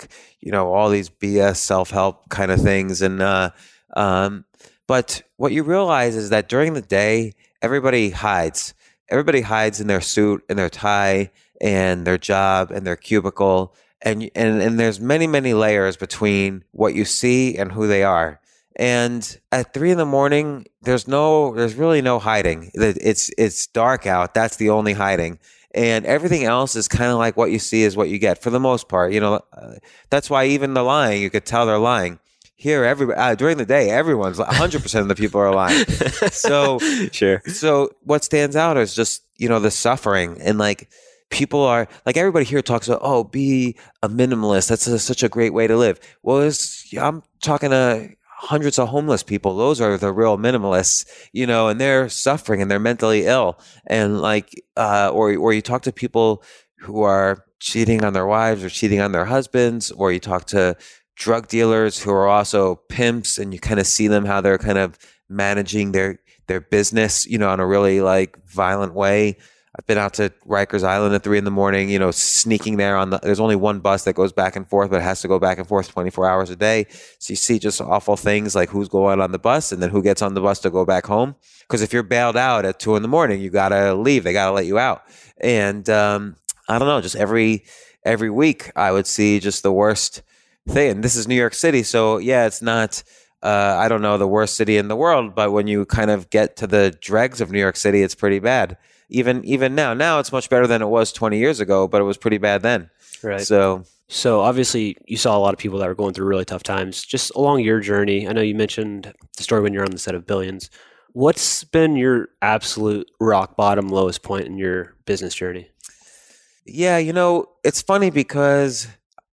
[SPEAKER 2] you know, all these BS self help kind of things. And, uh, um, but what you realize is that during the day, everybody hides. Everybody hides in their suit and their tie and their job and their cubicle and and and there's many many layers between what you see and who they are. And at three in the morning there's no there's really no hiding. It's it's dark out. That's the only hiding. And everything else is kind of like what you see is what you get for the most part. You know uh, that's why even the lying you could tell they're lying here every uh, during the day everyone's 100% of the people are lying. *laughs* So
[SPEAKER 1] sure.
[SPEAKER 2] so what stands out is just you know the suffering and like people are like everybody here talks about oh be a minimalist. That's a, such a great way to live. Well it's, i'm talking to hundreds of homeless people. Those are the real minimalists you know and they're suffering and they're mentally ill. And like uh or or you talk to people who are cheating on their wives or cheating on their husbands or you talk to drug dealers who are also pimps and you kind of see them how they're kind of managing their their business you know in a really like violent way I've been out to Rikers Island at three in the morning, you know, sneaking there on the, there's only one bus that goes back and forth, but it has to go back and forth 24 hours a day. So you see just awful things like who's going on the bus and then who gets on the bus to go back home. Cause if you're bailed out at two in the morning, you gotta leave. They gotta let you out. And, um, I don't know, just every, every week I would see just the worst thing. And this is New York City. So yeah, it's not, uh, I don't know, the worst city in the world, but when you kind of get to the dregs of New York City, it's pretty bad even even now. Now it's much better than it was 20 years ago, but it was pretty bad then.
[SPEAKER 1] Right.
[SPEAKER 2] So
[SPEAKER 1] So obviously, you saw a lot of people that were going through really tough times. Just along your journey, I know you mentioned the story when you're on the set of Billions. What's been your absolute rock bottom, lowest point in your business journey?
[SPEAKER 2] yeah, you know, it's funny because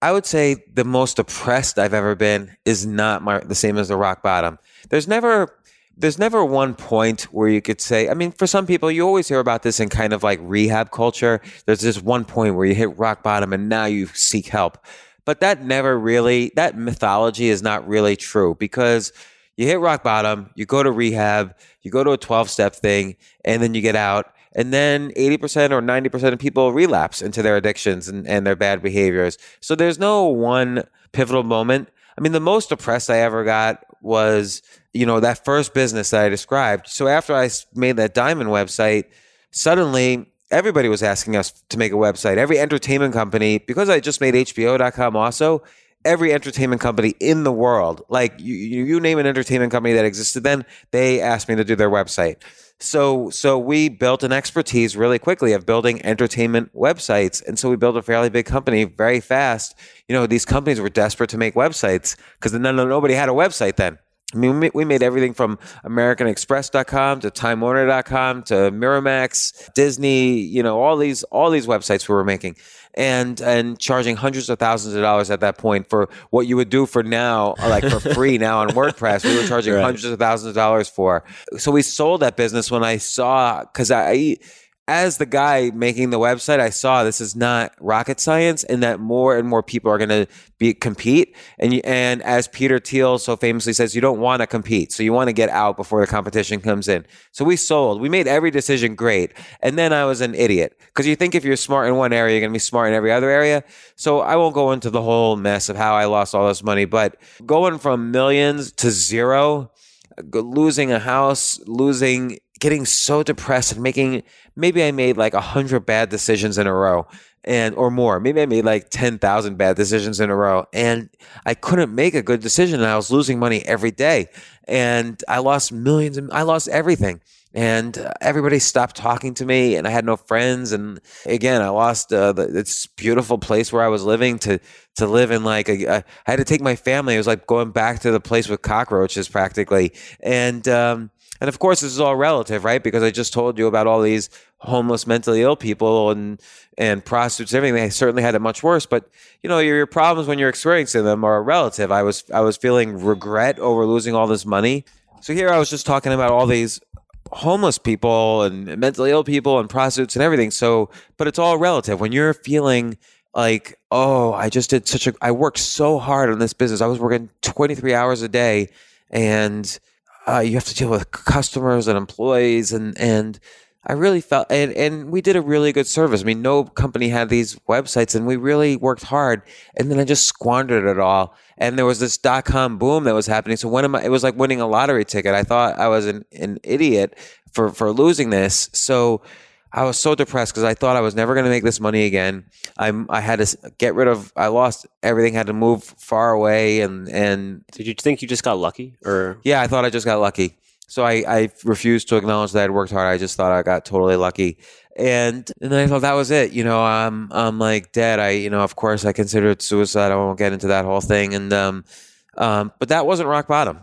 [SPEAKER 2] I would say the most depressed I've ever been is not my the same as the rock bottom. There's never there's never one point where you could say, I mean, for some people, you always hear about this in kind of like rehab culture. There's this one point where you hit rock bottom and now you seek help. But that never really, that mythology is not really true because you hit rock bottom, you go to rehab, you go to a 12 step thing, and then you get out. And then 80% or 90% of people relapse into their addictions and, and their bad behaviors. So there's no one pivotal moment. I mean, the most depressed I ever got was, you know, that first business that I described. So after i made that diamond website, suddenly everybody was asking us to make a website. Every entertainment company, because I just made HBO.com also, every entertainment company in the world, like you, you, you name an entertainment company that existed then, they asked me to do their website. So, so we built an expertise really quickly of building entertainment websites, and so we built a fairly big company very fast. You know, these companies were desperate to make websites because then nobody had a website then. I mean, we we made everything from AmericanExpress.com to TimeWarner.com to Miramax, Disney, you know, all these all these websites we were making, and and charging hundreds of thousands of dollars at that point for what you would do for now, like for free now on WordPress. We were charging
[SPEAKER 1] Right.
[SPEAKER 2] hundreds of thousands of dollars for. So we sold that business when I saw because I as the guy making the website, I saw this is not rocket science, and that more and more people are going to be compete. And you, and as Peter Thiel so famously says, you don't want to compete, so you want to get out before the competition comes in. So we sold. We made every decision great, and then I was an idiot because you think if you're smart in one area, you're going to be smart in every other area. So I won't go into the whole mess of how I lost all this money, but going from millions to zero losing a house, losing, getting so depressed and making, maybe I made like a hundred bad decisions in a row and, or more. Maybe I made like 10,000 bad decisions in a row and I couldn't make a good decision and I was losing money every day and I lost millions and I lost everything and everybody stopped talking to me and i had no friends and again i lost uh, the, this beautiful place where i was living to to live in like a, a, I had to take my family it was like going back to the place with cockroaches practically and um, and of course this is all relative right because i just told you about all these homeless mentally ill people and and prostitutes and everything they certainly had it much worse but you know your, your problems when you're experiencing them are relative i was i was feeling regret over losing all this money so here I was just talking about all these homeless people and mentally ill people and prostitutes and everything. So, but it's all relative. When you're feeling like, oh, I just did such a, I worked so hard on this business. I was working 23 hours a day and uh, you have to deal with customers and employees and, and, I really felt, and, and we did a really good service. I mean, no company had these websites and we really worked hard. And then I just squandered it all. And there was this dot com boom that was happening. So when am I, it was like winning a lottery ticket. I thought I was an, an idiot for, for losing this. So I was so depressed because I thought I was never going to make this money again. I I had to get rid of. I lost everything. Had to move far away. And and
[SPEAKER 1] did you think you just got lucky, or
[SPEAKER 2] yeah, I thought I just got lucky. So I, I refused to acknowledge that I'd worked hard. I just thought I got totally lucky. And and then I thought that was it. You know, I'm I'm like dead. I you know, of course I considered suicide. I won't get into that whole thing. And um, um, but that wasn't rock bottom.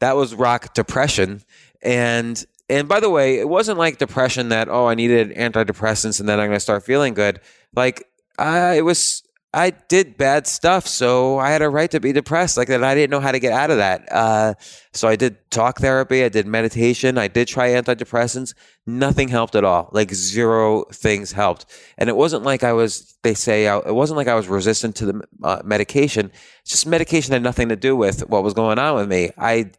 [SPEAKER 2] That was rock depression. And and by the way, it wasn't like depression that oh I needed antidepressants and then I'm gonna start feeling good. Like I it was I did bad stuff, so I had a right to be depressed like that. I didn't know how to get out of that. Uh, so I did talk therapy, I did meditation, I did try antidepressants. Nothing helped at all. Like zero things helped. And it wasn't like I was, they say, it wasn't like I was resistant to the uh, medication. It's just medication had nothing to do with what was going on with me. I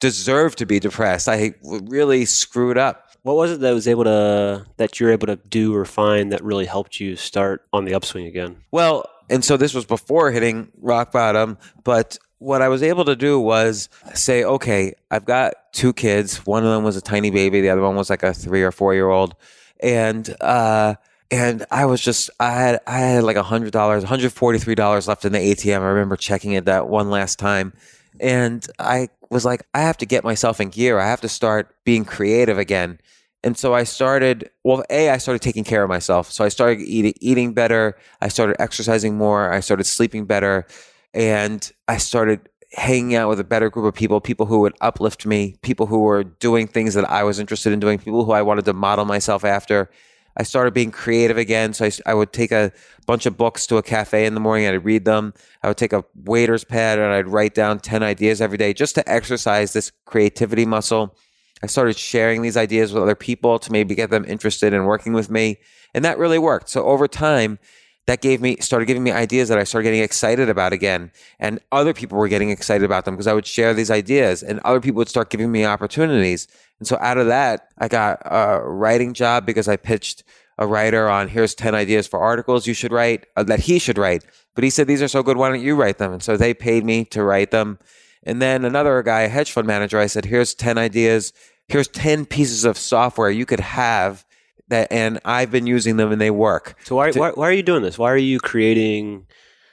[SPEAKER 2] deserved to be depressed. I really screwed up.
[SPEAKER 1] What was it that was able to that you're able to do or find that really helped you start on the upswing again?
[SPEAKER 2] Well, and so this was before hitting rock bottom, but what I was able to do was say, okay, I've got two kids. One of them was a tiny baby, the other one was like a three or four year old. And uh and I was just I had I had like a hundred dollars, hundred forty three dollars left in the ATM. I remember checking it that one last time. And I was like, I have to get myself in gear. I have to start being creative again. And so I started, well, A, I started taking care of myself. So I started eating, eating better. I started exercising more. I started sleeping better. And I started hanging out with a better group of people, people who would uplift me, people who were doing things that I was interested in doing, people who I wanted to model myself after. I started being creative again. So I, I would take a bunch of books to a cafe in the morning. I'd read them. I would take a waiter's pad and I'd write down 10 ideas every day just to exercise this creativity muscle. I started sharing these ideas with other people to maybe get them interested in working with me. And that really worked. So over time, that gave me started giving me ideas that I started getting excited about again. And other people were getting excited about them because I would share these ideas and other people would start giving me opportunities. And so out of that, I got a writing job because I pitched a writer on here's 10 ideas for articles you should write uh, that he should write. But he said, these are so good. Why don't you write them? And so they paid me to write them. And then another guy, a hedge fund manager, I said, here's 10 ideas. Here's 10 pieces of software you could have that, and I've been using them and they work.
[SPEAKER 1] So why, to, why, why, are you doing this? Why are you creating?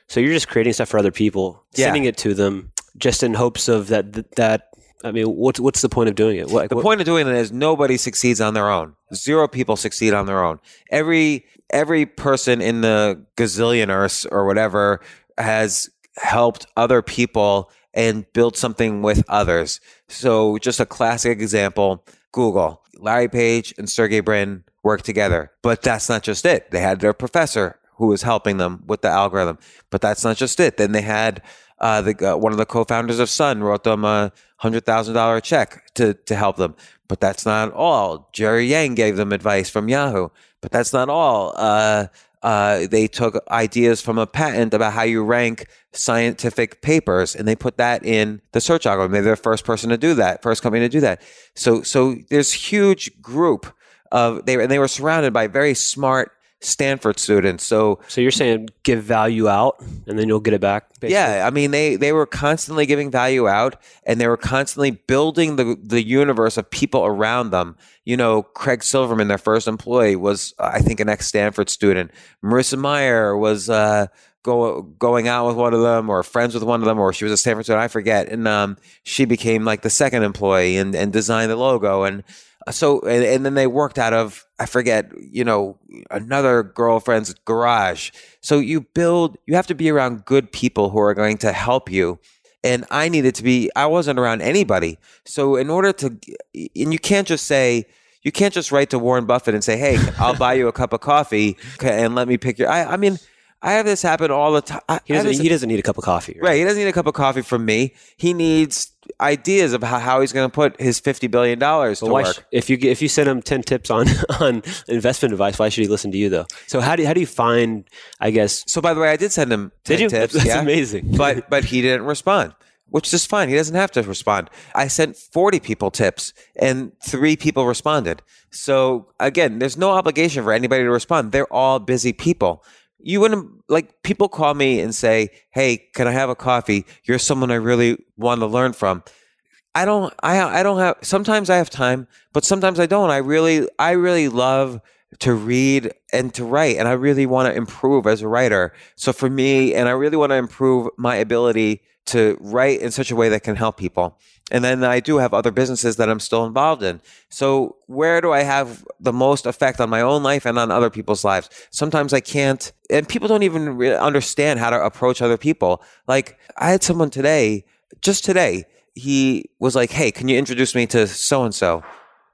[SPEAKER 1] So you're just creating stuff for other people, yeah. sending it to them just in hopes of that, that, I mean, what's what's the point of doing it? What,
[SPEAKER 2] the what? point of doing it is nobody succeeds on their own. Zero people succeed on their own. Every every person in the gazillion Earths or whatever has helped other people and build something with others. So, just a classic example Google. Larry Page and Sergey Brin worked together. But that's not just it. They had their professor who was helping them with the algorithm. But that's not just it. Then they had Uh, the uh, one of the co-founders of Sun wrote them a hundred thousand dollar check to to help them. But that's not all. Jerry Yang gave them advice from Yahoo. But that's not all. Uh, uh, they took ideas from a patent about how you rank scientific papers and they put that in the search algorithm. They're the first person to do that, first company to do that. So, so there's huge group of they and they were surrounded by very smart Stanford students. So,
[SPEAKER 1] so you're saying give value out and then you'll get it back.
[SPEAKER 2] Basically? Yeah, I mean they they were constantly giving value out and they were constantly building the the universe of people around them. You know, Craig Silverstein, their first employee, was I think an ex Stanford student. Marissa Mayer was. Uh, Go, going out with one of them or friends with one of them or she was a Stanford student I forget. And um, she became like the second employee and, and designed the logo. And so and, and, then they worked out of i forget you know another girlfriend's garage. So you build you have to be around good people who are going to help you. And i needed to be i wasn't around anybody. So in order to and you can't just say you can't just write to warren buffett and say hey i'll buy you a cup of coffee and let me pick your i, I mean I have this happen all the time.
[SPEAKER 1] He doesn't, he doesn't need a cup of coffee.
[SPEAKER 2] Right? right? He doesn't need a cup of coffee from me. He needs ideas of how, how he's going to put his $50 billion to work. Sh-
[SPEAKER 1] if you, if you send him 10 tips on, *laughs* on investment advice, why should he listen to you though? So how do you, how do you find, I guess.
[SPEAKER 2] So by the way, I did send him 10
[SPEAKER 1] did
[SPEAKER 2] tips.
[SPEAKER 1] That's
[SPEAKER 2] yeah,
[SPEAKER 1] amazing.
[SPEAKER 2] but, *laughs* but he didn't respond which is fine. He doesn't have to respond. I sent 40 people tips and three people responded. So again, there's no obligation for anybody to respond. They're all busy people you wouldn't like people call me and say, "Hey, can I have a coffee? You're someone I really want to learn from." I don't I I don't have sometimes I have time, but sometimes I don't. I really I really love to read and to write and I really want to improve as a writer. So for me and I really want to improve my ability to write in such a way that can help people. And then I do have other businesses that I'm still involved in. So where do I have the most effect on my own life and on other people's lives? Sometimes I can't, and people don't even really understand how to approach other people. Like I had someone today, just today, he was like, Hey, can you introduce me to so and so?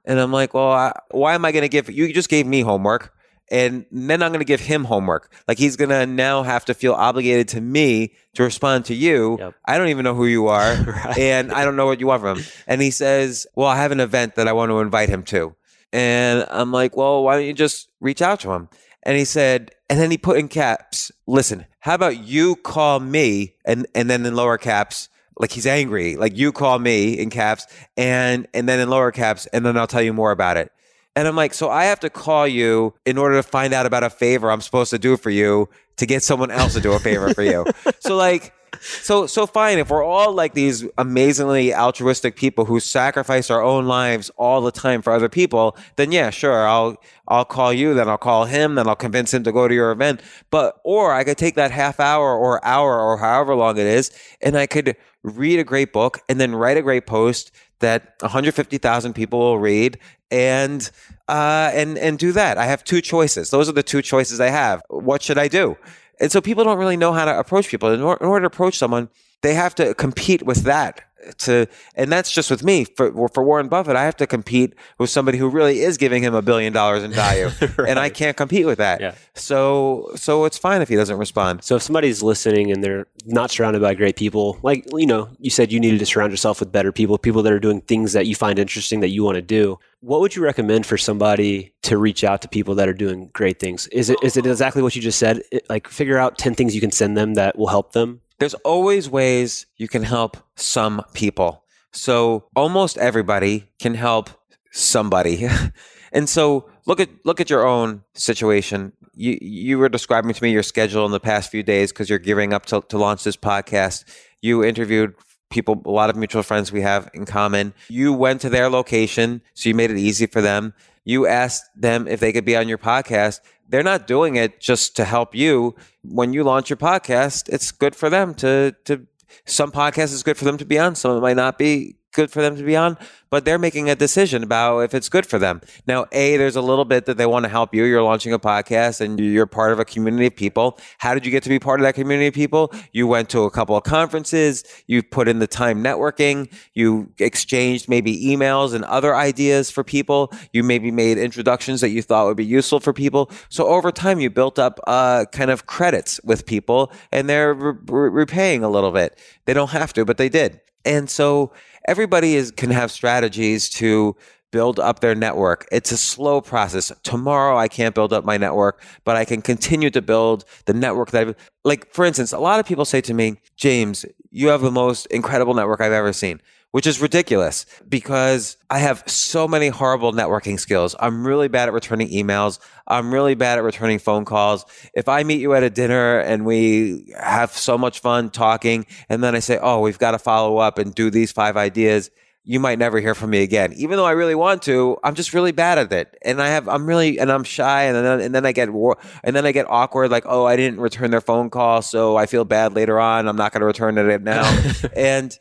[SPEAKER 2] And I'm like, well, I, why am I going to give, you just gave me homework and then I'm going to give him homework. Like he's going to now have to feel obligated to me to respond to you. Yep. I don't even know who you are, *laughs* right. and I don't know what you want from him. And he says, "Well, I have an event that I want to invite him to." And I'm like, "Well, why don't you just reach out to him?" And he said, and then he put in caps, "Listen, how about you call me?" And and then in lower caps, like he's angry, like you call me in caps, and and then in lower caps, and then I'll tell you more about it. And I'm like, so I have to call you in order to find out about a favor I'm supposed to do for you to get someone else to do a favor for you. *laughs* so like, so so fine if we're all like these amazingly altruistic people who sacrifice our own lives all the time for other people then yeah sure i'll i'll call you then i'll call him then i'll convince him to go to your event but or i could take that half hour or hour or however long it is and i could read a great book and then write a great post that 150,000 people will read and uh, and and do that. I have two choices. Those are the two choices I have. What should I do? And so people don't really know how to approach people. In, or, in order to approach someone, they have to compete with that to and that's just with me. For for Warren Buffett I have to compete with somebody who really is giving him a billion dollars in value *laughs* right. and I can't compete with that. Yeah. so so it's fine if he doesn't respond.
[SPEAKER 1] So if somebody's listening and they're not surrounded by great people like you know you said you needed to surround yourself with better people people that are doing things that you find interesting that you want to do. What would you recommend for somebody to reach out to people that are doing great things? Is it is it exactly what you just said? It, like figure out 10 things you can send them that will help them
[SPEAKER 2] there's always ways you can help some people. So almost everybody can help somebody. *laughs* and so look at look at your own situation. You you were describing to me your schedule in the past few days because you're gearing up to, to launch this podcast. You interviewed people, a lot of mutual friends we have in common. You went to their location, so you made it easy for them. You asked them if they could be on your podcast they're not doing it just to help you. When you launch your podcast, it's good for them to to some podcast is good for them to be on, some it might not be good for them to be on, but they're making a decision about if it's good for them. Now, A, there's a little bit that they want to help you. You're launching a podcast and you're part of a community of people. How did you get to be part of that community of people? You went to a couple of conferences, you put in the time networking, you exchanged maybe emails and other ideas for people. You maybe made introductions that you thought would be useful for people. So over time, you built up uh, kind of credits with people and they're re- re- repaying a little bit. They don't have to, but they did. And so everybody is can have strategies to build up their network. It's a slow process. Tomorrow I can't build up my network, but I can continue to build the network that I've, like for instance, a lot of people say to me, "James, you have the most incredible network I've ever seen." Which is ridiculous because I have so many horrible networking skills. I'm really bad at returning emails. I'm really bad at returning phone calls. If I meet you at a dinner and we have so much fun talking, and then I say, Oh, we've got to follow up and do these five ideas, you might never hear from me again. Even though I really want to, I'm just really bad at it. And I have, I'm really, and I'm shy. And then, and then I get, and then I get awkward. Like, oh, I didn't return their phone call. So I feel bad later on. I'm not going to return it now. *laughs* and,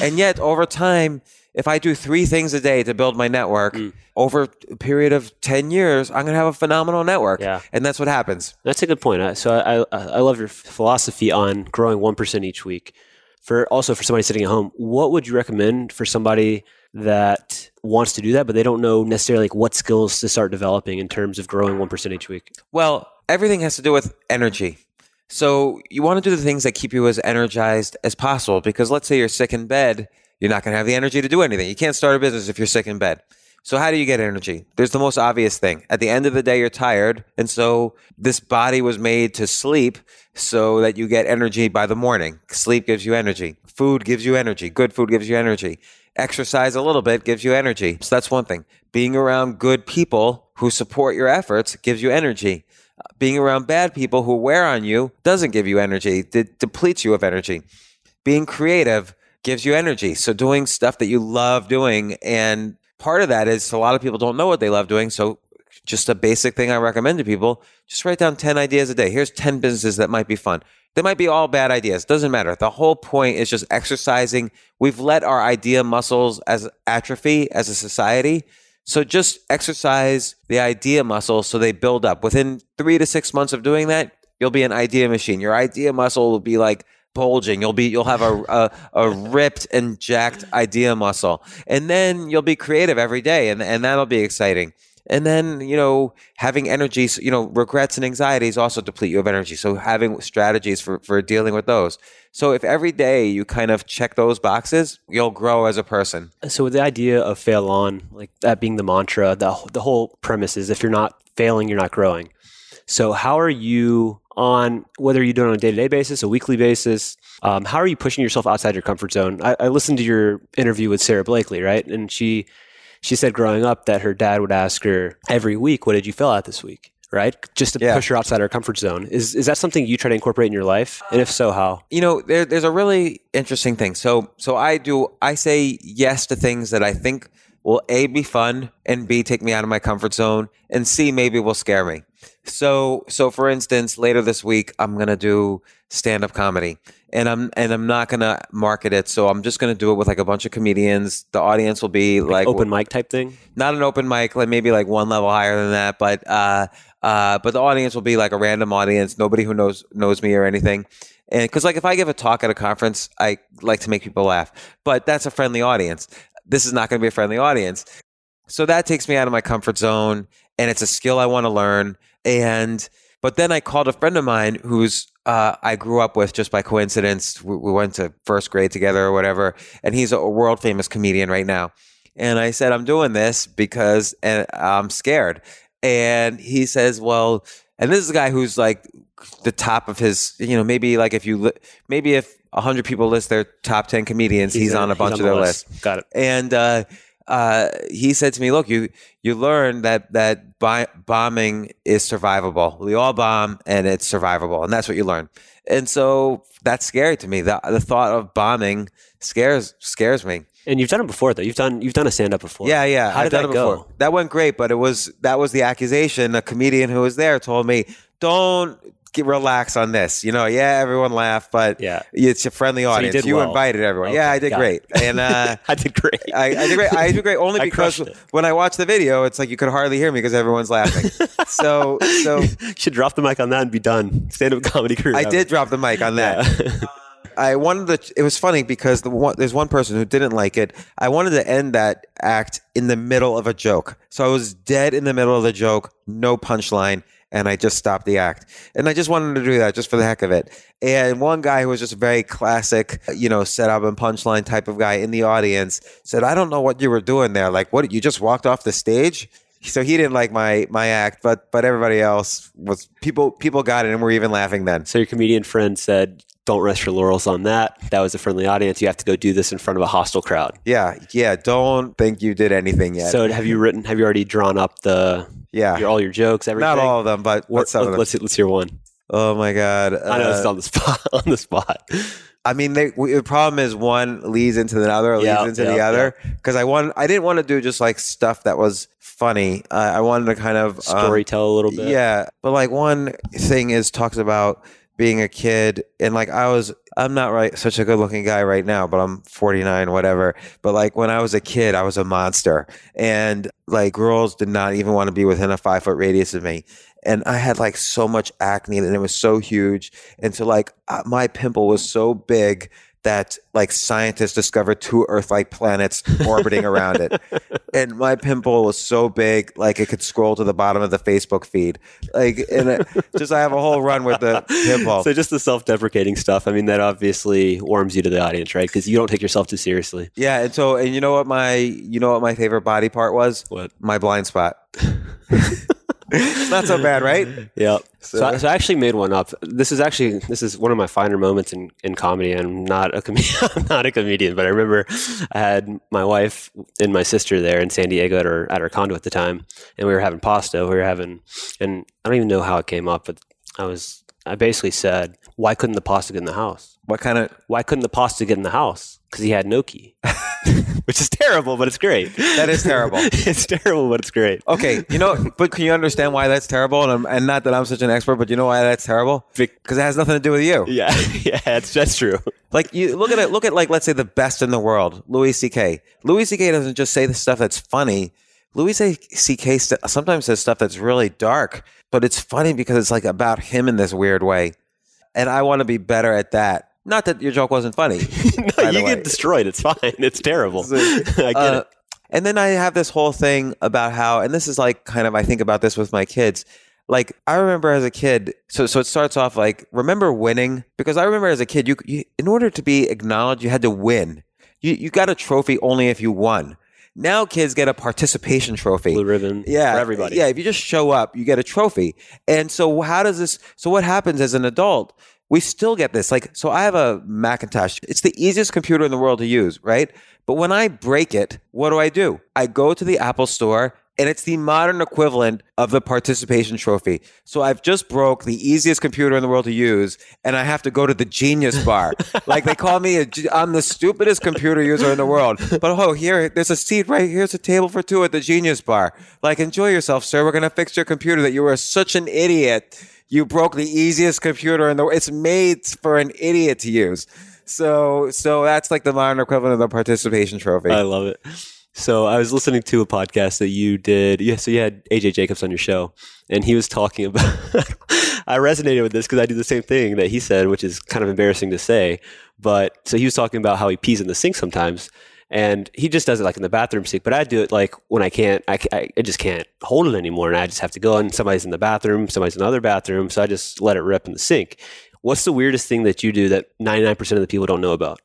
[SPEAKER 2] and yet over time, if I do three things a day to build my network mm. over a period of 10 years, I'm going to have a phenomenal network.
[SPEAKER 1] Yeah.
[SPEAKER 2] And that's what happens.
[SPEAKER 1] That's a good point. So I, I, I love your philosophy on growing 1% each week. For also for somebody sitting at home, what would you recommend for somebody that wants to do that, but they don't know necessarily like what skills to start developing in terms of growing 1% each week?
[SPEAKER 2] Well, everything has to do with energy. So you want to do the things that keep you as energized as possible because let's say you're sick in bed, you're not going to have the energy to do anything. You can't start a business if you're sick in bed. So how do you get energy? There's the most obvious thing. At the end of the day, you're tired. And so this body was made to sleep so that you get energy by the morning. Sleep gives you energy. Food gives you energy. Good food gives you energy. Exercise a little bit gives you energy. So that's one thing. Being around good people who support your efforts gives you energy being around bad people who wear on you doesn't give you energy, it depletes you of energy. Being creative gives you energy. So doing stuff that you love doing. And part of that is a lot of people don't know what they love doing. So just a basic thing I recommend to people, just write down 10 ideas a day. Here's 10 businesses that might be fun. They might be all bad ideas. Doesn't matter. The whole point is just exercising. We've let our idea muscles as atrophy as a society. So just exercise the idea muscle so they build up. Within three to six months of doing that, you'll be an idea machine. Your idea muscle will be like bulging. You'll be you'll have a, a, a ripped and jacked idea muscle, and then you'll be creative every day, and and that'll be exciting. And then, you know, having energy, you know, regrets and anxieties also deplete you of energy. So having strategies for, for dealing with those. So if every day you kind of check those boxes, you'll grow as a person.
[SPEAKER 1] So with the idea of fail on, like that being the mantra, the, the whole premise is if you're not failing, you're not growing. So how are you on whether you do it on a day-to-day basis, a weekly basis? Um, how are you pushing yourself outside your comfort zone? I, I listened to your interview with Sara Blakely, right? And she she said growing up that her dad would ask her every week, "What did you fill out this week?" Right, just to yeah. push her outside her comfort zone. Is is that something you try to incorporate in your life? And if so, how?
[SPEAKER 2] You know, there, there's a really interesting thing. So so I do I say yes to things that I think will a be fun and b take me out of my comfort zone and c maybe will scare me. So so for instance, later this week I'm gonna do stand up comedy and I'm and I'm not gonna market it. So I'm just gonna do it with like a bunch of comedians. The audience will be like, like
[SPEAKER 1] open mic type thing.
[SPEAKER 2] Not an open mic, like maybe like one level higher than that. But uh, uh, but the audience will be like a random audience, nobody who knows knows me or anything. And because like if I give a talk at a conference, I like to make people laugh, but that's a friendly audience. This is not going to be a friendly audience. So that takes me out of my comfort zone, and it's a skill I want to learn. And but then I called a friend of mine who's uh, I grew up with just by coincidence. We, we, went to first grade together or whatever, and he's a world famous comedian right now. And I said, I'm doing this because and I'm scared. And he says, Well, and this is a guy who's like the top of his, you know, maybe like if you, maybe if 100 people list their top 10 comedians, he's, he's on a bunch on of their list.
[SPEAKER 1] list. Got it.
[SPEAKER 2] And, uh, uh, he said to me, "Look, you you learn that that bi- bombing is survivable. We all bomb, and it's survivable, and that's what you learn. And so that's scary to me. The the thought of bombing scares scares me.
[SPEAKER 1] And you've done it before, though. You've done you've done a stand up before.
[SPEAKER 2] Yeah, yeah.
[SPEAKER 1] How did
[SPEAKER 2] I've
[SPEAKER 1] that go? Before.
[SPEAKER 2] That went great, but it was that was the accusation. A comedian who was there told me, "Don't get, relax on this. You know, yeah, everyone laughed, but
[SPEAKER 1] Yeah.
[SPEAKER 2] it's a friendly audience.
[SPEAKER 1] did
[SPEAKER 2] you
[SPEAKER 1] well.
[SPEAKER 2] invited everyone.
[SPEAKER 1] Okay,
[SPEAKER 2] yeah, I did great, and uh, *laughs*
[SPEAKER 1] I did great.
[SPEAKER 2] I, I did great. I did great only *laughs* because when I watched the video, it's like you could hardly hear me because everyone's laughing. *laughs* so, so
[SPEAKER 1] you should drop the mic on that and be done. Stand up comedy career.
[SPEAKER 2] I
[SPEAKER 1] ever.
[SPEAKER 2] did drop the mic on that.
[SPEAKER 1] Yeah.
[SPEAKER 2] I wanted to. It was funny because the one, there's one person who didn't like it. I wanted to end that act in the middle of a joke, so I was dead in the middle of the joke, no punchline, and I just stopped the act. And I just wanted to do that just for the heck of it. And one guy who was just a very classic, you know, setup and punchline type of guy in the audience said, "I don't know what you were doing there. Like, what? You just walked off the stage." So he didn't like my my act, but but everybody else was people people got it and were even laughing then.
[SPEAKER 1] So your comedian friend said, "Don't rest your laurels on that." That was a friendly audience. You have to go do this in front of a hostile crowd.
[SPEAKER 2] Yeah, yeah. Don't think you did anything yet.
[SPEAKER 1] So have you written? Have you already drawn up the
[SPEAKER 2] yeah,
[SPEAKER 1] your, all your jokes? Everything.
[SPEAKER 2] not all of them, but
[SPEAKER 1] What,
[SPEAKER 2] what's some of them?
[SPEAKER 1] let's let's hear one.
[SPEAKER 2] Oh my god!
[SPEAKER 1] I know it's
[SPEAKER 2] Uh,
[SPEAKER 1] on the spot. *laughs* On the spot.
[SPEAKER 2] I mean, they, we, the problem is one leads into the other, leads
[SPEAKER 1] Yeah,
[SPEAKER 2] into
[SPEAKER 1] yeah,
[SPEAKER 2] the other. Because I want, I didn't want to do just like stuff that was funny. Uh, I wanted to kind of um,
[SPEAKER 1] Story tell a little bit.
[SPEAKER 2] Yeah, but like one thing is talks about being a kid, and like I was, I'm not right such a good looking guy right now, but I'm 49, whatever. But like when I was a kid, I was a monster, and like girls did not even want to be within a five foot radius of me. And I had like so much acne, and it was so huge, and so like my pimple was so big that like scientists discovered two Earth-like planets orbiting around it, *laughs* and my pimple was so big, like it could scroll to the bottom of the Facebook feed. Like, and it, *laughs* just I have a whole run with the pimple.
[SPEAKER 1] So just the self-deprecating stuff. I mean, that obviously warms you to the audience, right? Because you don't take yourself too seriously.
[SPEAKER 2] yeah, and so and you know what my you know what my favorite body part was?
[SPEAKER 1] What?
[SPEAKER 2] My blind spot. *laughs* it's *laughs* not so bad, right?
[SPEAKER 1] Yeah. So,
[SPEAKER 2] So-
[SPEAKER 1] I, so I actually made one up. This is actually this is one of my finer moments in, in comedy. And I'm not a com- *laughs* I'm not a comedian, but I remember I had my wife and my sister there in San Diego at our at our condo at the time, and we were having pasta. We were having, and I don't even know how it came up, but I was I basically said, "Why couldn't the pasta get in the house?
[SPEAKER 2] What kind of
[SPEAKER 1] Why couldn't the pasta get in the house? Because he had no key." *laughs* Which is terrible, but it's great.
[SPEAKER 2] That is terrible. *laughs*
[SPEAKER 1] it's terrible, but it's great.
[SPEAKER 2] Okay, you know, but can you understand why that's terrible? And, I'm, and not that I'm such an expert, but you know why that's terrible? Because it has nothing to do with you. *laughs*
[SPEAKER 1] Yeah, yeah, that's that's true.
[SPEAKER 2] Like you look at it, look at like let's say the best in the world, Louis C.K. Louis C.K. doesn't just say the stuff that's funny. Louis C.K. sometimes says stuff that's really dark, but it's funny because it's like about him in this weird way. And I want to be better at that. Not that your joke wasn't funny. *laughs*
[SPEAKER 1] no, you get destroyed. It's fine. It's terrible. *laughs*
[SPEAKER 2] So, *laughs*
[SPEAKER 1] I get
[SPEAKER 2] Uh,
[SPEAKER 1] it.
[SPEAKER 2] And then I have this whole thing about how, and this is like kind of I think about this with my kids. Like I remember as a kid, so so it starts off like remember winning because I remember as a kid, you, you in order to be acknowledged, you had to win. You you got a trophy only if you won. Now kids get a participation trophy.
[SPEAKER 1] Blue ribbon
[SPEAKER 2] Yeah,
[SPEAKER 1] for everybody.
[SPEAKER 2] Yeah, if you just show up, you get a trophy. And so, how does this? So, what happens as an adult? We still get this. Like, so I have a Macintosh. It's the easiest computer in the world to use, right? But when I break it, what do I do? I go to the Apple Store. And it's the modern equivalent of the participation trophy. So I've just broke the easiest computer in the world to use, and I have to go to the Genius Bar. *laughs* like they call me, I'm the stupidest computer user in the world. But oh, here, there's a seat right here's a table for two at the Genius Bar. Like enjoy yourself, sir. We're gonna fix your computer. That you were such an idiot. You broke the easiest computer in the. World. It's made for an idiot to use. So, so that's like the modern equivalent of the participation trophy.
[SPEAKER 1] I love it. So I was listening to a podcast that you did. Yeah, so you had AJ Jacobs on your show, and he was talking *laughs* about. I resonated with this because I do the same thing that he said, which is kind of embarrassing to say. But so he was talking about how he pees in the sink sometimes, and he just does it like in the bathroom sink. But I do it like when I can't, I, I, just can't hold it anymore, and I just have to go and somebody's in the bathroom, somebody's in the other bathroom, so I just let it rip in the sink. What's the weirdest thing that you do that ninety nine percent of the people don't know about?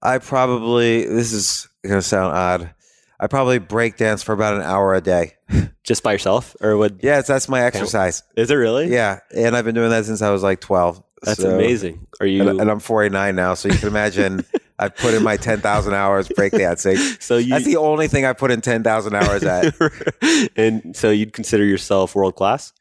[SPEAKER 2] I probably this is gonna sound odd. I probably break dance for about an hour a day. *laughs*
[SPEAKER 1] Just by yourself, or would
[SPEAKER 2] Yes, that's my exercise.
[SPEAKER 1] is it really?
[SPEAKER 2] Yeah, and I've been doing that since I was like twelve.
[SPEAKER 1] That's
[SPEAKER 2] So-
[SPEAKER 1] amazing. Are you?
[SPEAKER 2] And, and I'm 49 now, so you can imagine *laughs* I've put in my 10,000 hours breakdancing.
[SPEAKER 1] so you
[SPEAKER 2] That's the only thing I put in 10,000 hours at. *laughs*
[SPEAKER 1] and so you'd consider yourself world class?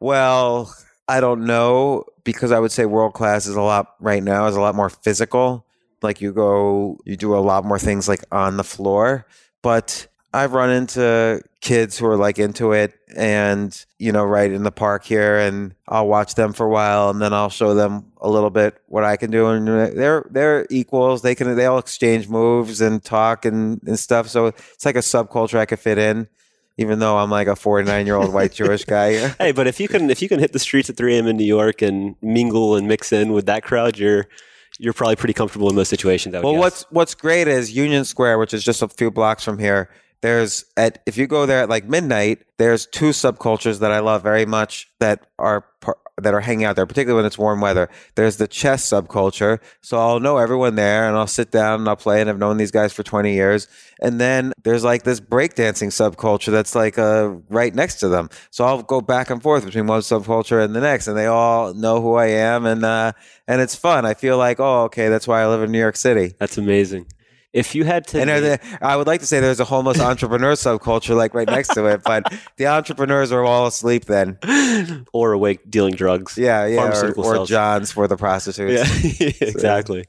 [SPEAKER 2] Well, I don't know because I would say world class is a lot right now is a lot more physical. Like you go, you do a lot more things like on the floor. But I've run into kids who are like into it and, you know, right in the park here and I'll watch them for a while and then I'll show them a little bit what I can do. And they're, they're equals. They can, they all exchange moves and talk and, and stuff. So it's like a subculture I could fit in. Even though I'm like a 49 year old white *laughs* Jewish guy, *laughs*
[SPEAKER 1] hey, but if you can if you can hit the streets at 3 a.m. in New York and mingle and mix in with that crowd, you're you're probably pretty comfortable in most situations.
[SPEAKER 2] Well,
[SPEAKER 1] guess.
[SPEAKER 2] what's what's great is Union Square, which is just a few blocks from here. There's at if you go there at like midnight, there's two subcultures that I love very much that are par- that are hanging out there, particularly when it's warm weather. There's the chess subculture, so I'll know everyone there, and I'll sit down and I'll play, and I've known these guys for 20 years. And then there's like this breakdancing subculture that's like uh, right next to them, so I'll go back and forth between one subculture and the next, and they all know who I am, and uh, and it's fun. I feel like, oh, okay, that's why I live in New York City.
[SPEAKER 1] That's amazing. If you had to,
[SPEAKER 2] And I would like to say there's a homeless *laughs* entrepreneur subculture like right next to it, but the entrepreneurs are all asleep then.
[SPEAKER 1] or awake dealing drugs,
[SPEAKER 2] Yeah, yeah. Or,
[SPEAKER 1] Pharmaceutical
[SPEAKER 2] or. Johns for the prostitutes.
[SPEAKER 1] Yeah, *laughs* exactly.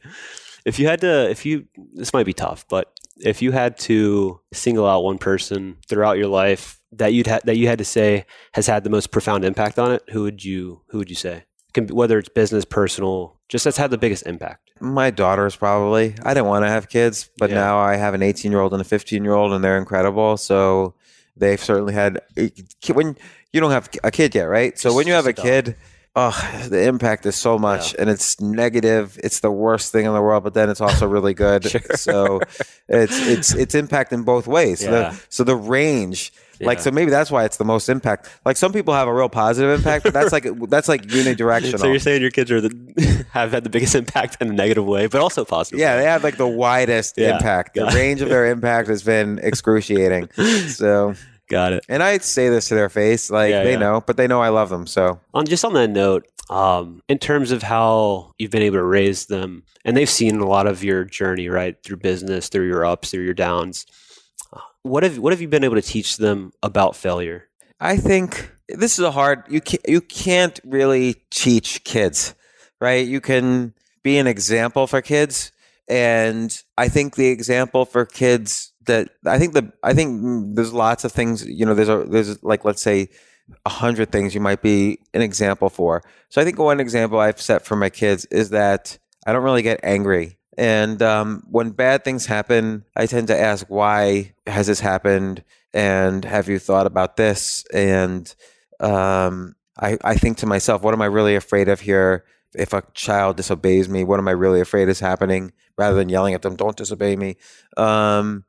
[SPEAKER 1] If you had to, if you, this might be tough, but if you had to single out one person throughout your life that you'd had that you had to say has had the most profound impact on it, who would you who would you say? Can whether it's business, personal, just that's had the biggest impact.
[SPEAKER 2] My daughters probably. I didn't want to have kids, but
[SPEAKER 1] Yeah.
[SPEAKER 2] now I have an 18 year old and a 15 year old, and they're incredible. So they've certainly had eh, when you don't have a kid yet, right? So when you have a kid, oh, the impact is so much, and it's negative. It's the worst thing in the world, but then it's also really *laughs* good. So it's it's it's impact in both ways. So,
[SPEAKER 1] Yeah.
[SPEAKER 2] the, so the range. Like so, maybe that's why it's the most impact. Like some people have a real positive impact, but that's like *laughs* that's like unidirectional.
[SPEAKER 1] So you're saying your kids are the *laughs* have had the biggest impact in a negative way, but also positive.
[SPEAKER 2] Yeah, they have like the widest
[SPEAKER 1] Yeah,
[SPEAKER 2] impact. The range of their impact has been *laughs* excruciating. So,
[SPEAKER 1] got it.
[SPEAKER 2] and I say this to their face, like
[SPEAKER 1] Yeah,
[SPEAKER 2] they
[SPEAKER 1] yeah.
[SPEAKER 2] know, but they know I love them. So,
[SPEAKER 1] On just on that note, um, in terms of how you've been able to raise them, and they've seen a lot of your journey, right, through business, through your ups, through your downs. What have what have you been able to teach them about failure?
[SPEAKER 2] I think this is a hard. You can't you can't really teach kids, right? You can be an example for kids, and I think the example for kids that I think the I think there's lots of things. You know, there's a there's like let's say a hundred things you might be an example for. So I think one example I've set for my kids is that I don't really get angry. And um, when bad things happen, I tend to ask, why has this happened? And have you thought about this? And um, I, I think to myself, what am I really afraid of here? If a child disobeys me, what am I really afraid is happening? Rather than yelling at them, don't disobey me. Um,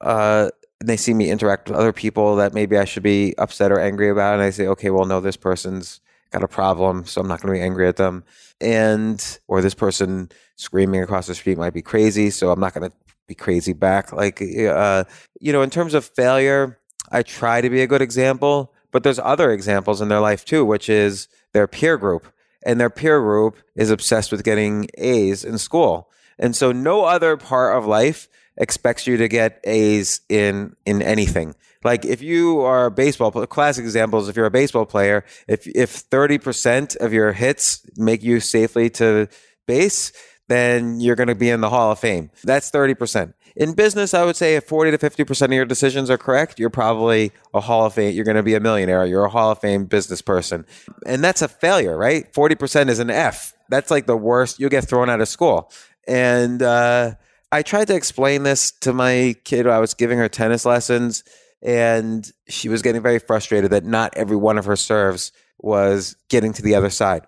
[SPEAKER 2] uh, and they see me interact with other people that maybe I should be upset or angry about. And I say, okay, well, no, this person's got a problem, so I'm not going to be angry at them. And, or this person screaming across the street might be crazy, so I'm not going to be crazy back. Like, uh, you know, in terms of failure, I try to be a good example, but there's other examples in their life too, which is their peer group. And their peer group is obsessed with getting A's in school. And so no other part of life expects you to get A's in in anything. Like if you are a baseball classic examples, if you're a baseball player, if if 30% of your hits make you safely to base, then you're going to be in the Hall of Fame. That's 30%. In business, I would say if 40 to 50% of your decisions are correct, you're probably a Hall of Fame. You're going to be a millionaire. You're a Hall of Fame business person. And that's a failure, right? 40% is an F. That's like the worst. You'll get thrown out of school. And uh, I tried to explain this to my kid. I was giving her tennis lessons, and she was getting very frustrated that not every one of her serves was getting to the other side.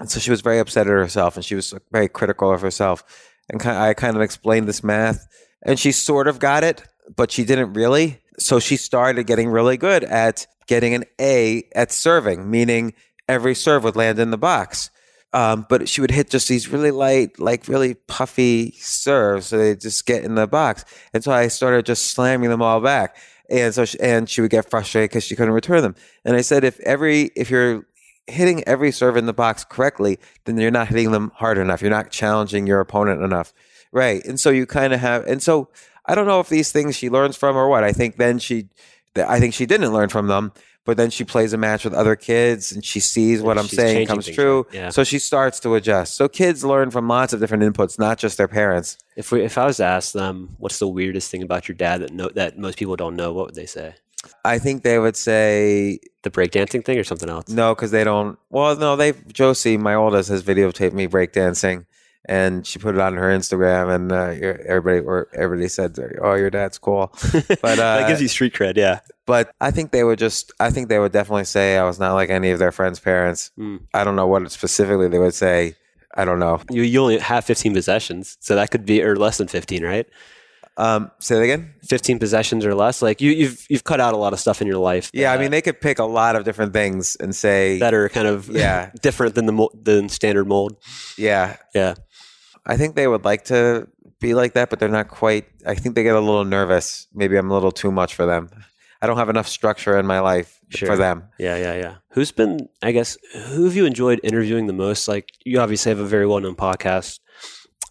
[SPEAKER 2] And so she was very upset at herself and she was very critical of herself. And I kind of explained this math and she sort of got it, but she didn't really. So she started getting really good at getting an A at serving, meaning every serve would land in the box. Um, but she would hit just these really light, like really puffy serves, so they just get in the box. And so I started just slamming them all back, and so she, and she would get frustrated because she couldn't return them. And I said, if every if you're hitting every serve in the box correctly, then you're not hitting them hard enough. You're not challenging your opponent enough, right? And so you kind of have, and so I don't know if these things she learns from or what. I think then she, I think she didn't learn from them, but then she plays a match with other kids and she sees what I'm
[SPEAKER 1] she's
[SPEAKER 2] saying comes
[SPEAKER 1] things,
[SPEAKER 2] true.
[SPEAKER 1] right? Yeah.
[SPEAKER 2] So she starts to adjust. So kids learn from lots of different inputs, not just their parents.
[SPEAKER 1] If we if I was to ask them what's the weirdest thing about your dad that no, that most people don't know, what would they say?
[SPEAKER 2] I think they would say
[SPEAKER 1] The breakdancing thing or something else?
[SPEAKER 2] no because they don't. Well, no, they Josie, my oldest, has videotaped me breakdancing, and she put it on her Instagram, and uh, everybody or everybody said, "Oh, your dad's cool." *laughs* But uh,
[SPEAKER 1] that gives you street cred, yeah.
[SPEAKER 2] but I think they would just. I think they would definitely say I was not like any of their friends' parents.
[SPEAKER 1] Mm.
[SPEAKER 2] I don't know what specifically they would say. I don't know.
[SPEAKER 1] You you only have 15 possessions, so that could be or less than 15, right?
[SPEAKER 2] Um, say that again.
[SPEAKER 1] 15 possessions or less. Like you you've you've cut out a lot of stuff in your life.
[SPEAKER 2] Yeah, I mean they could pick a lot of different things and say,
[SPEAKER 1] that are kind of
[SPEAKER 2] Yeah. *laughs*
[SPEAKER 1] different than the than standard mold.
[SPEAKER 2] yeah,
[SPEAKER 1] Yeah.
[SPEAKER 2] I think they would like to be like that, but they're not quite. I think they get a little nervous. Maybe I'm a little too much for them. I don't have enough structure in my life
[SPEAKER 1] Sure.
[SPEAKER 2] for them.
[SPEAKER 1] Yeah, yeah, yeah. Who's been, I guess, who have you enjoyed interviewing the most? Like, you obviously have a very well known podcast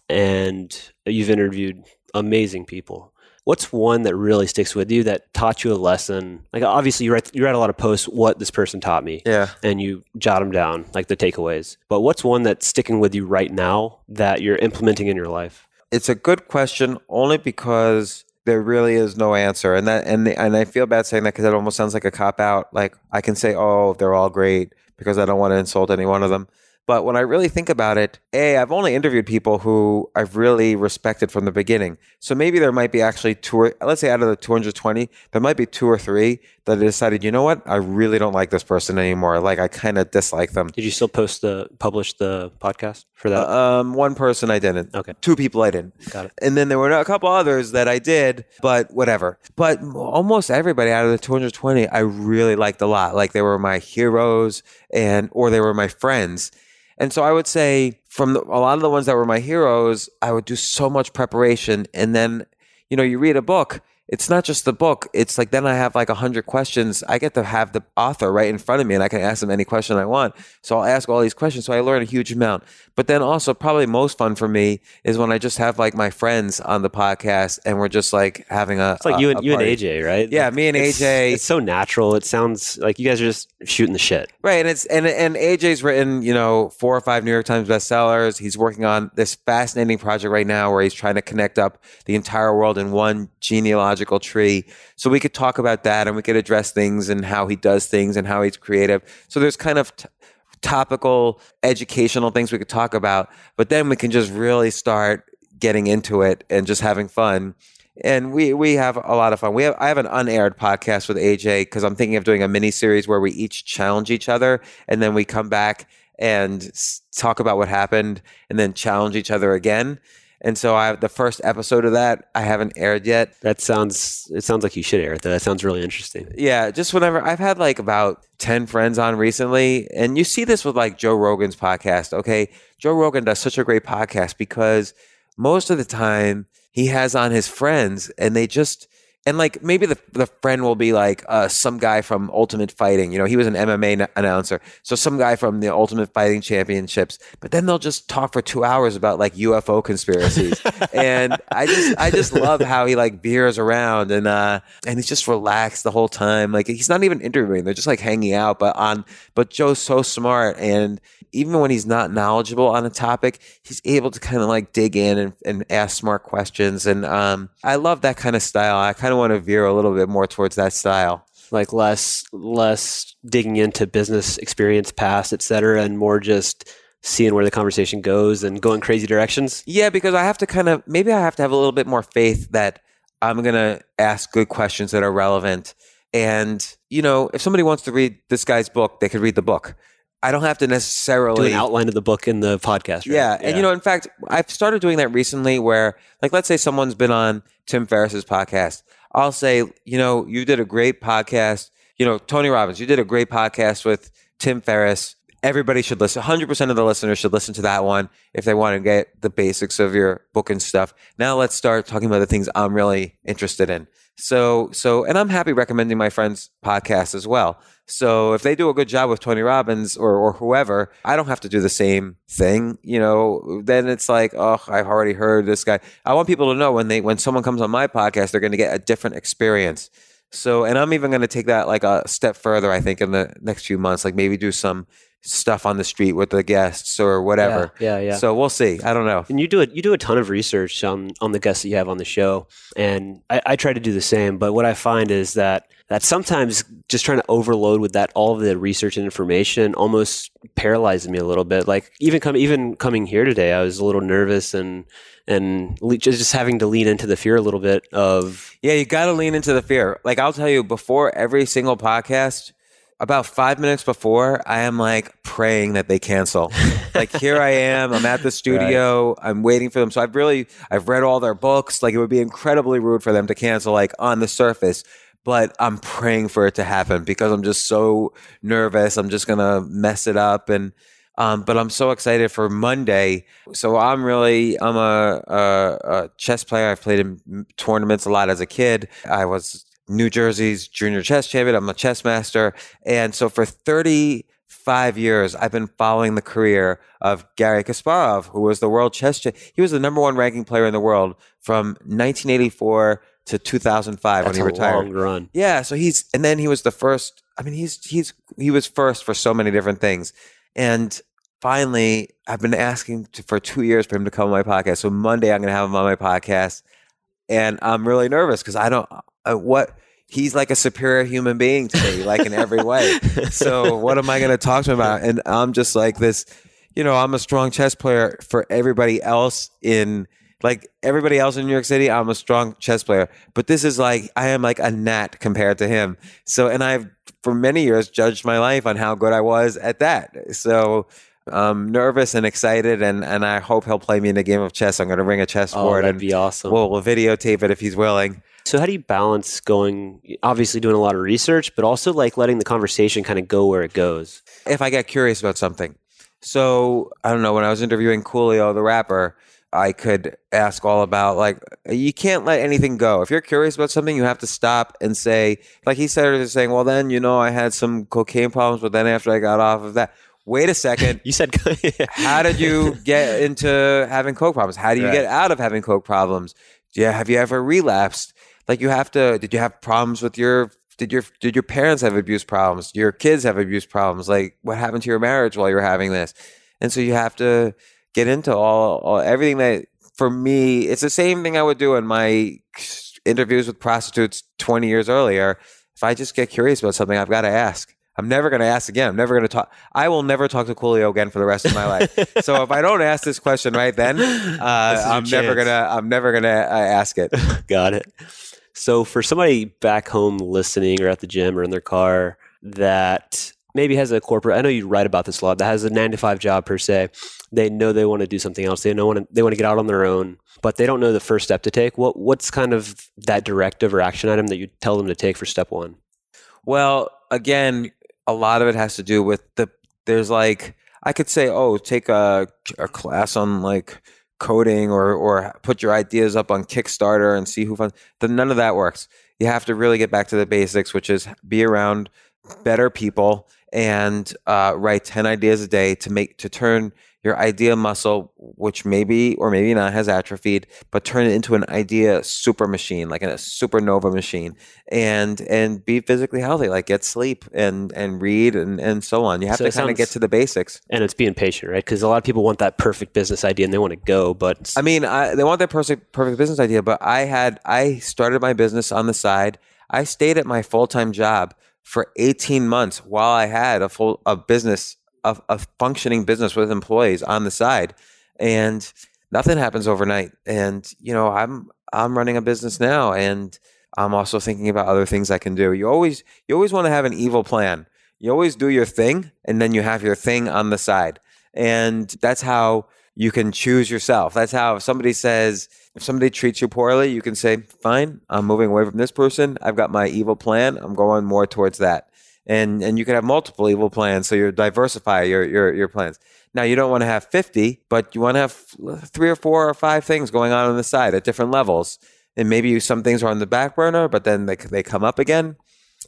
[SPEAKER 1] and you've interviewed amazing people. What's one that really sticks with you that taught you a lesson? Like, obviously, you write, you write a lot of posts, what this person taught me,
[SPEAKER 2] Yeah.
[SPEAKER 1] and you jot them down, like the takeaways. But what's one that's sticking with you right now that you're implementing in your life?
[SPEAKER 2] It's a good question only because there really is no answer, and that and and I feel bad saying that because it almost sounds like a cop out. Like I can say, oh, they're all great because I don't want to insult any one of them. But when I really think about it, A, I've only interviewed people who I've really respected from the beginning. So maybe there might be actually two or, let's say out of the 220, there might be two or three that I decided, you know what? I really don't like this person anymore. Like I kind of dislike them.
[SPEAKER 1] Did you still post the, publish the podcast for that?
[SPEAKER 2] Um, one person I didn't.
[SPEAKER 1] Okay.
[SPEAKER 2] Two people I didn't.
[SPEAKER 1] Got it.
[SPEAKER 2] And then there were a couple others that I did, but whatever. But almost everybody out of the 220, I really liked a lot. Like they were my heroes and or they were my friends. And so I would say from the, a lot of the ones that were my heroes, I would do so much preparation. And then, you know, you read a book, it's not just the book. It's like then I have like a hundred questions. I get to have the author right in front of me and I can ask them any question I want. So I'll ask all these questions. So I learn a huge amount. But then also probably most fun for me is when I just have like my friends on the podcast and we're just like having a
[SPEAKER 1] It's like
[SPEAKER 2] a-
[SPEAKER 1] you and you and. AJ, right?
[SPEAKER 2] Yeah,
[SPEAKER 1] Like,
[SPEAKER 2] me and
[SPEAKER 1] it's-
[SPEAKER 2] AJ.
[SPEAKER 1] It's so natural. It sounds like you guys are just shooting the shit.
[SPEAKER 2] Right, and it's and and AJ's written you know four or five New York Times bestsellers. He's working on this fascinating project right now where he's trying to connect up the entire world in one genealogical tree. So we could talk about that, and we could address things and how he does things and how he's creative. So there's kind of t- topical, educational things we could talk about, but then we can just really start getting into it and just having fun and we we have a lot of fun. We have I have an unaired podcast with AJ because I'm thinking of doing a mini series where we each challenge each other, and then we come back and talk about what happened, and then challenge each other again. And so I have the first episode of that I haven't aired yet.
[SPEAKER 1] That sounds. It sounds like you should air it. Though. That sounds really interesting.
[SPEAKER 2] Yeah, just whenever I've had like about 10 friends on recently, and you see this with like Joe Rogan's podcast. Okay. Joe Rogan does such a great podcast because most of the time he has on his friends and they just, and like maybe the, the friend will be like uh, some guy from Ultimate Fighting. You know, he was an MMA n- announcer. So some guy from the Ultimate Fighting Championships. But then they'll just talk for two hours about like UFO conspiracies. *laughs* and I just I just love how he like veers around and uh and he's just relaxed the whole time. Like he's not even interviewing. They're just like hanging out. But on but Joe's so smart and even when he's not knowledgeable on a topic, he's able to kind of like dig in and, and ask smart questions. And um, I love that kind of style. I kind of want to veer a little bit more towards that style.
[SPEAKER 1] Like less less digging into business experience, past, et cetera, and more just seeing where the conversation goes and going crazy directions.
[SPEAKER 2] Yeah, because I have to kind of maybe I have to have a little bit more faith that I'm gonna ask good questions that are relevant. And you know, if somebody wants to read this guy's book, they could read the book. I don't have to
[SPEAKER 1] Do
[SPEAKER 2] necessarily
[SPEAKER 1] an outline of the book in the podcast. Right?
[SPEAKER 2] Yeah. And you know, in fact, I've started doing that recently where, like, let's say someone's been on Tim Ferriss's podcast. I'll say, you know, you did a great podcast. You know, Tony Robbins, you did a great podcast with Tim Ferriss. Everybody should listen. 100% of the listeners should listen to that one if they want to get the basics of your book and stuff. Now let's start talking about the things I'm really interested in. So, so, and I'm happy recommending my friends' podcast as well. So if they do a good job with Tony Robbins or, or whoever, I don't have to do the same thing. You know, then it's like, oh, I've already heard this guy. I want people to know when they when someone comes on my podcast, they're going to get a different experience. So, and I'm even going to take that like a step further. I think in the next few months, like maybe do some stuff on the street with the guests or whatever.
[SPEAKER 1] Yeah, yeah. yeah.
[SPEAKER 2] So we'll see. I don't know.
[SPEAKER 1] And you do it. You do a ton of research on on the guests that you have on the show, and I, I try to do the same. But what I find is that that sometimes just trying to overload with that all of the research and information almost paralyzes me a little bit. Like even come even coming here today, I was a little nervous and and le- just just having to lean into the fear a little bit of
[SPEAKER 2] Yeah, you got to lean into the fear. Like I'll tell you, before every single podcast, about five minutes before, I am like praying that they cancel. like here I am, I'm at the *laughs* studio, I'm waiting for them. So I've really, I've read all their books. Like it would be incredibly rude for them to cancel, like on the surface. But I'm praying for it to happen because I'm just so nervous. I'm just gonna mess it up and. Um, but I'm so excited for Monday. So I'm really I'm a, a, a chess player. I've played in tournaments a lot as a kid. I was New Jersey's junior chess champion. I'm a chess master. And so for 35 years, I've been following the career of Garry Kasparov, who was the world chess champion. He was the number one ranking player in the world from 1984 to 2005
[SPEAKER 1] that's
[SPEAKER 2] when he
[SPEAKER 1] a
[SPEAKER 2] retired.
[SPEAKER 1] long run.
[SPEAKER 2] Yeah, so he's and then he was the first. I mean, he's he's he was first for so many different things, and finally, I've been asking to, for two years for him to come on my podcast. So Monday, I'm going to have him on my podcast, and I'm really nervous because I don't uh, what he's like a superior human being to me, like in every way. so *laughs* what am I going to talk to him about? And I'm just like this, you know, I'm a strong chess player for everybody else in like everybody else in New York City, I'm a strong chess player. But this is like I am like a gnat compared to him. So and I've for many years judged my life on how good I was at that. So I'm nervous and excited and and I hope he'll play me in a game of chess. I'm gonna bring a chess
[SPEAKER 1] Oh,
[SPEAKER 2] board
[SPEAKER 1] that'd
[SPEAKER 2] and
[SPEAKER 1] be awesome.
[SPEAKER 2] we'll, we'll videotape it if he's willing.
[SPEAKER 1] So how do you balance going obviously doing a lot of research, but also like letting the conversation kind of go where it goes?
[SPEAKER 2] if I get curious about something. So I don't know. When I was interviewing Coolio, the rapper, I could ask all about like you can't let anything go. If you're curious about something, you have to stop and say, like he started saying, well, then you know I had some cocaine problems, but then after I got off of that, wait a second. *laughs*
[SPEAKER 1] You said *laughs*
[SPEAKER 2] How did you get into having coke problems? How do you
[SPEAKER 1] Right.
[SPEAKER 2] get out of having coke problems? Yeah, have you ever relapsed? Like you have to. Did you have problems with your? Did your did your parents have abuse problems? Your kids have abuse problems? Like what happened to your marriage while you were having this? And so you have to get into all, all everything that. For me, it's the same thing I would do in my interviews with prostitutes 20 years earlier. If I just get curious about something, I've got to ask. I'm never going to ask again. I'm never going to talk. I will never talk to Coolio again for the rest of my life. *laughs* so if I don't ask this question right then, *laughs* uh, I'm never gonna. I'm never gonna uh, ask it. *laughs*
[SPEAKER 1] Got it. So for somebody back home listening or at the gym or in their car that maybe has a corporate I know you write about this a lot, that has a nine to five job per se. They know they want to do something else. They know want to, they want to get out on their own, but they don't know the first step to take. What what's kind of that directive or action item that you tell them to take for step one?
[SPEAKER 2] Well, again, a lot of it has to do with the. There's like I could say, oh, take a, a class on like coding or or put your ideas up on Kickstarter and see who funds. Then none of that works. You have to really get back to the basics, which is be around better people and uh, write 10 ideas a day to make to turn your idea muscle which maybe or maybe not has atrophied but turn it into an idea super machine like a supernova machine and and be physically healthy like get sleep and and read and and so on you have
[SPEAKER 1] So
[SPEAKER 2] to kind of get to the basics
[SPEAKER 1] And it's being patient, right? Because a lot of people want that perfect business idea and they want to go, but
[SPEAKER 2] I mean, I, they want that perfect perfect business idea, but I had I started my business on the side. I stayed at my full time job for eighteen months while I had a full a business a, a functioning business with employees on the side, and nothing happens overnight. And you know, I'm I'm running a business now, and I'm also thinking about other things I can do. You always you always want to have an evil plan. You always do your thing, and then you have your thing on the side, and that's how you can choose yourself. That's how if somebody says, if somebody treats you poorly, you can say, fine, I'm moving away from this person. I've got my evil plan. I'm going more towards that. And and you can have multiple evil plans. So you diversify your your your plans. Now you don't want to have 50, but you want to have uh, three or four or five things going on on the side at different levels. And maybe some things are on the back burner, but then they they come up again.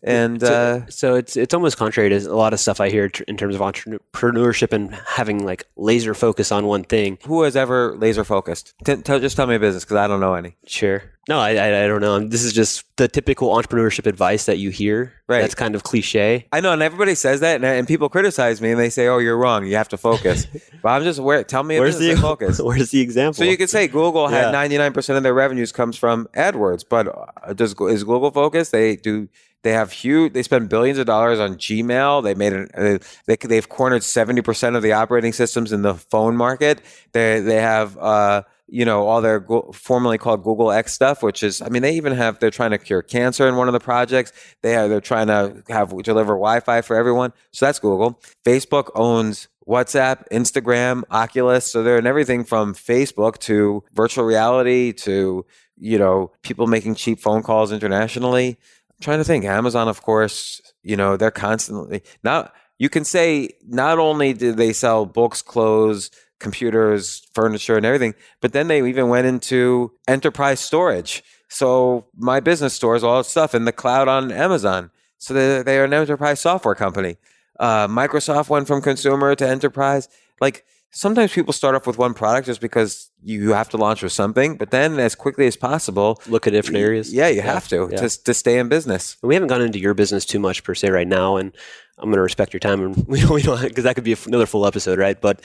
[SPEAKER 2] And
[SPEAKER 1] so,
[SPEAKER 2] uh,
[SPEAKER 1] so it's it's almost contrary to a lot of stuff I hear tr- in terms of entrepreneurship and having like laser focus on one thing.
[SPEAKER 2] who has ever laser focused? T- tell, just tell me a business because I don't know any.
[SPEAKER 1] Sure. No, I, I, I don't know. This is just the typical entrepreneurship advice that you hear.
[SPEAKER 2] Right.
[SPEAKER 1] That's kind of cliche.
[SPEAKER 2] I know, and everybody says that, and, and people criticize me, and they say, "Oh, you're wrong. You have to focus." *laughs* but I'm just where. Tell me,
[SPEAKER 1] Where's the
[SPEAKER 2] focus? *laughs*
[SPEAKER 1] Where's the example?
[SPEAKER 2] So you could say Google had
[SPEAKER 1] Yeah.
[SPEAKER 2] 99 percent of their revenues comes from AdWords, but uh, does is Google focused? They do. They have huge. They spend billions of dollars on Gmail. They made it. Uh, they they've cornered 70 percent of the operating systems in the phone market. They they have. Uh, you know all their formerly called Google X stuff, which is, I mean, they even have they're trying to cure cancer in one of the projects. They are they're trying to have deliver Wi-Fi for everyone. So that's Google. Facebook owns WhatsApp, Instagram, Oculus. So they're in everything from Facebook to virtual reality to you know people making cheap phone calls internationally. Trying to think. Amazon, of course, you know they're constantly not. You can say not only did they sell books, clothes, computers, furniture, and everything, but then they even went into enterprise storage. So my business stores all that stuff in the cloud on Amazon. So they, they are an enterprise software company. Uh, Microsoft went from consumer to enterprise. Like sometimes people start off with one product just because you have to launch with something, but then as quickly as possible,
[SPEAKER 1] look at different areas.
[SPEAKER 2] yeah, you have to
[SPEAKER 1] yeah.
[SPEAKER 2] to to stay in business.
[SPEAKER 1] We haven't gone into your business too much per se right now, and I'm going to respect your time, and *laughs* we don't, we don't because that could be another full episode, right? But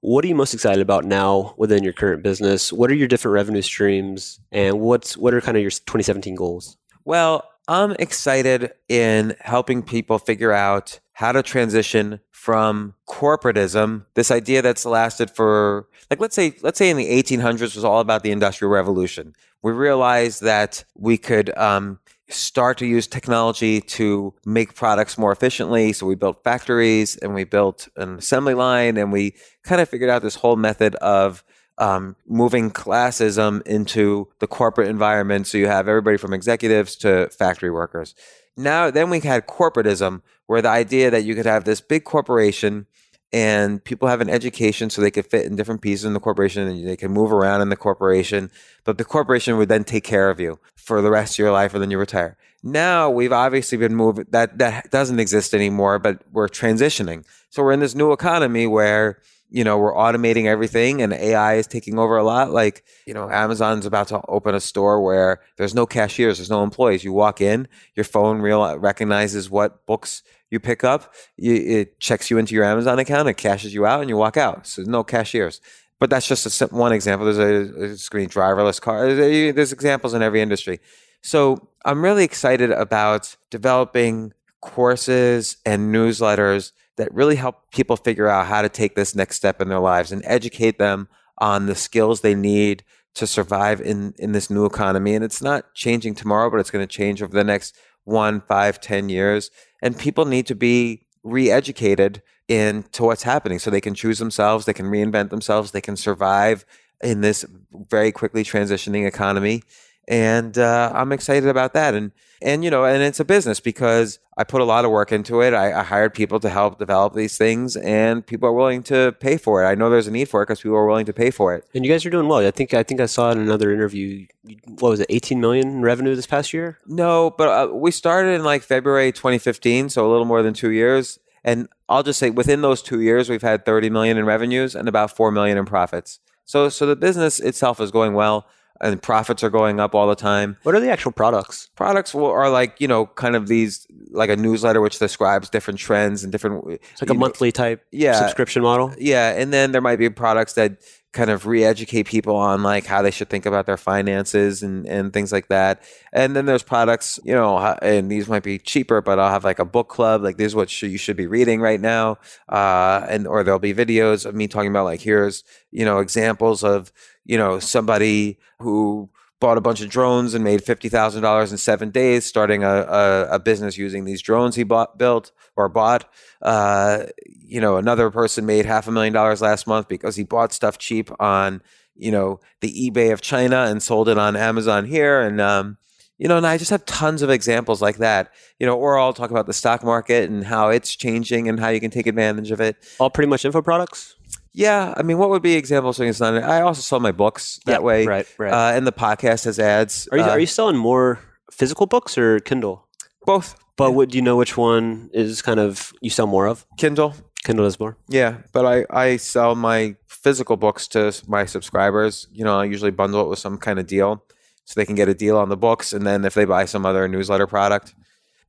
[SPEAKER 1] what are you most excited about now within your current business? What are your different revenue streams, and what's what are kind of your 2017 goals?
[SPEAKER 2] Well, I'm excited in helping people figure out how to transition from corporatism, this idea that's lasted for like let's say let's say in the 1800s was all about the industrial revolution. We realized that we could um, start to use technology to make products more efficiently. So we built factories and we built an assembly line and we kind of figured out this whole method of um, moving classism into the corporate environment. So you have everybody from executives to factory workers. Now, then we had corporatism, where the idea that you could have this big corporation and people have an education so they could fit in different pieces in the corporation and they can move around in the corporation, but the corporation would then take care of you for the rest of your life and then you retire. Now we've obviously been moving that that doesn't exist anymore, but we're transitioning. So we're in this new economy where you know we're automating everything and AI is taking over a lot. Like you know Amazon's about to open a store where there's no cashiers, there's no employees. You walk in, your phone real recognizes what books you pick up, you, it checks you into your Amazon account, it cashes you out, and you walk out. So no cashiers. But that's just a, one example. There's a, a screen driverless car. There's, there's examples in every industry. So I'm really excited about developing courses and newsletters that really help people figure out how to take this next step in their lives and educate them on the skills they need to survive in, in this new economy. And it's not changing tomorrow, but it's going to change over the next one, five, ten years. And people need to be re-educated into what's happening so they can choose themselves, they can reinvent themselves, they can survive in this very quickly transitioning economy. And uh, I'm excited about that. And and you know, and it's a business because I put a lot of work into it. I, I hired people to help develop these things, and people are willing to pay for it. I know there's a need for it because people are willing to pay for it.
[SPEAKER 1] And you guys are doing well. I think I think I saw in another interview. What was it? 18 million in revenue this past year.
[SPEAKER 2] No, but uh, we started in like February 2015, so a little more than two years. And I'll just say within those two years, we've had 30 million in revenues and about four million in profits. So, so the business itself is going well, and profits are going up all the time.
[SPEAKER 1] What are the actual products?
[SPEAKER 2] Products are like you know, kind of these like a newsletter which describes different trends and different.
[SPEAKER 1] It's like a monthly type
[SPEAKER 2] yeah.
[SPEAKER 1] subscription model.
[SPEAKER 2] Yeah, and then there might be products that kind of re-educate people on like how they should think about their finances and and things like that. And then there's products, you know, and these might be cheaper, but I'll have like a book club, like this is what sh- you should be reading right now, uh, and or there'll be videos of me talking about like here's you know examples of you know somebody who bought a bunch of drones and made fifty thousand dollars in seven days, starting a, a, a business using these drones he bought, built or bought. Uh, you know, another person made half a million dollars last month because he bought stuff cheap on you know the eBay of China and sold it on Amazon here, and um, you know, and I just have tons of examples like that. You know, or I'll talk about the stock market and how it's changing and how you can take advantage of it.
[SPEAKER 1] All pretty much info products.
[SPEAKER 2] Yeah, I mean, what would be examples of things? I also sell my books that
[SPEAKER 1] Yeah,
[SPEAKER 2] way,
[SPEAKER 1] right, right.
[SPEAKER 2] Uh, and the podcast has ads.
[SPEAKER 1] Are you
[SPEAKER 2] Uh,
[SPEAKER 1] are you selling more physical books or Kindle?
[SPEAKER 2] both?
[SPEAKER 1] But do you know which one is kind of you sell more of?
[SPEAKER 2] Kindle.
[SPEAKER 1] Kindle is more.
[SPEAKER 2] Yeah, but I, I sell my physical books to my subscribers. You know, I usually bundle it with some kind of deal. so they can get a deal on the books. And then if they buy some other newsletter product,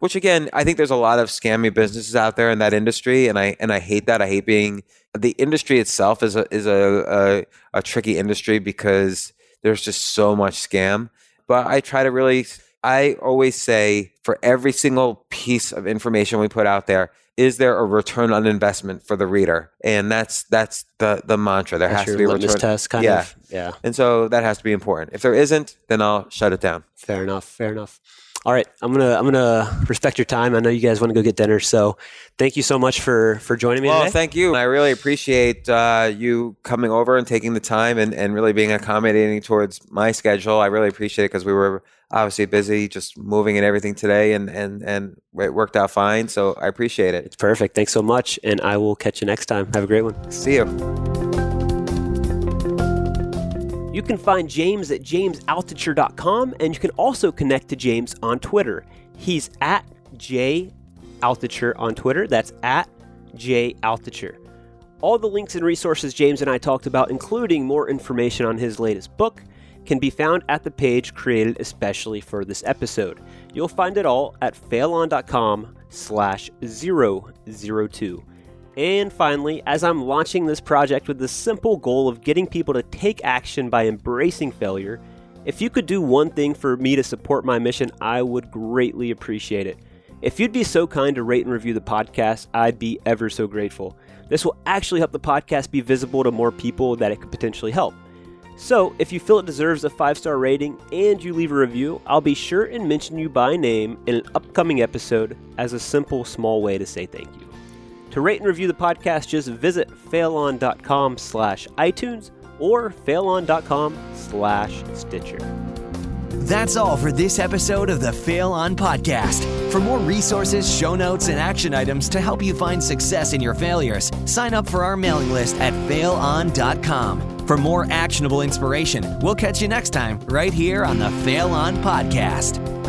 [SPEAKER 2] which again, I think there's a lot of scammy businesses out there in that industry, and I and I hate that. I hate being the industry itself is a is a, a, a tricky industry because there's just so much scam. But I try to really, I always say for every single piece of information we put out there, is there a return on investment for the reader? And that's that's the the mantra. There
[SPEAKER 1] That's
[SPEAKER 2] has to be a return.
[SPEAKER 1] test, kind
[SPEAKER 2] yeah.
[SPEAKER 1] of. Yeah.
[SPEAKER 2] And so that has to be important. If there isn't, then I'll shut it down.
[SPEAKER 1] Fair enough. Fair enough. All right, I'm gonna I'm gonna respect your time. I know you guys want to go get dinner, so thank you so much for for joining me
[SPEAKER 2] Well,
[SPEAKER 1] today.
[SPEAKER 2] thank you. I really appreciate uh, you coming over and taking the time and, and really being accommodating towards my schedule. I really appreciate it because we were obviously busy just moving and everything today, and, and, and it worked out fine. So I appreciate it.
[SPEAKER 1] it's perfect. Thanks so much, and I will catch you next time. Have a great one.
[SPEAKER 2] See you.
[SPEAKER 1] You can find James at jamesaltucher.com, and you can also connect to James on Twitter. He's at J Altucher on Twitter. That's at J Altucher. All the links and resources James and I talked about, including more information on his latest book, can be found at the page created especially for this episode. You'll find it all at failon.com slash 002. And finally, as I'm launching this project with the simple goal of getting people to take action by embracing failure, if you could do one thing for me to support my mission, I would greatly appreciate it. If you'd be so kind to rate and review the podcast, I'd be ever so grateful. This will actually help the podcast be visible to more people that it could potentially help. So, if you feel it deserves a five star rating and you leave a review, I'll be sure and mention you by name in an upcoming episode as a simple, small way to say thank you. To rate and review the podcast, just visit failon.com slash iTunes or failon.com slash Stitcher.
[SPEAKER 3] That's all for this episode of the Fail On Podcast. For more resources, show notes, and action items to help you find success in your failures, sign up for our mailing list at failon.com. For more actionable inspiration, we'll catch you next time right here on the Fail On Podcast.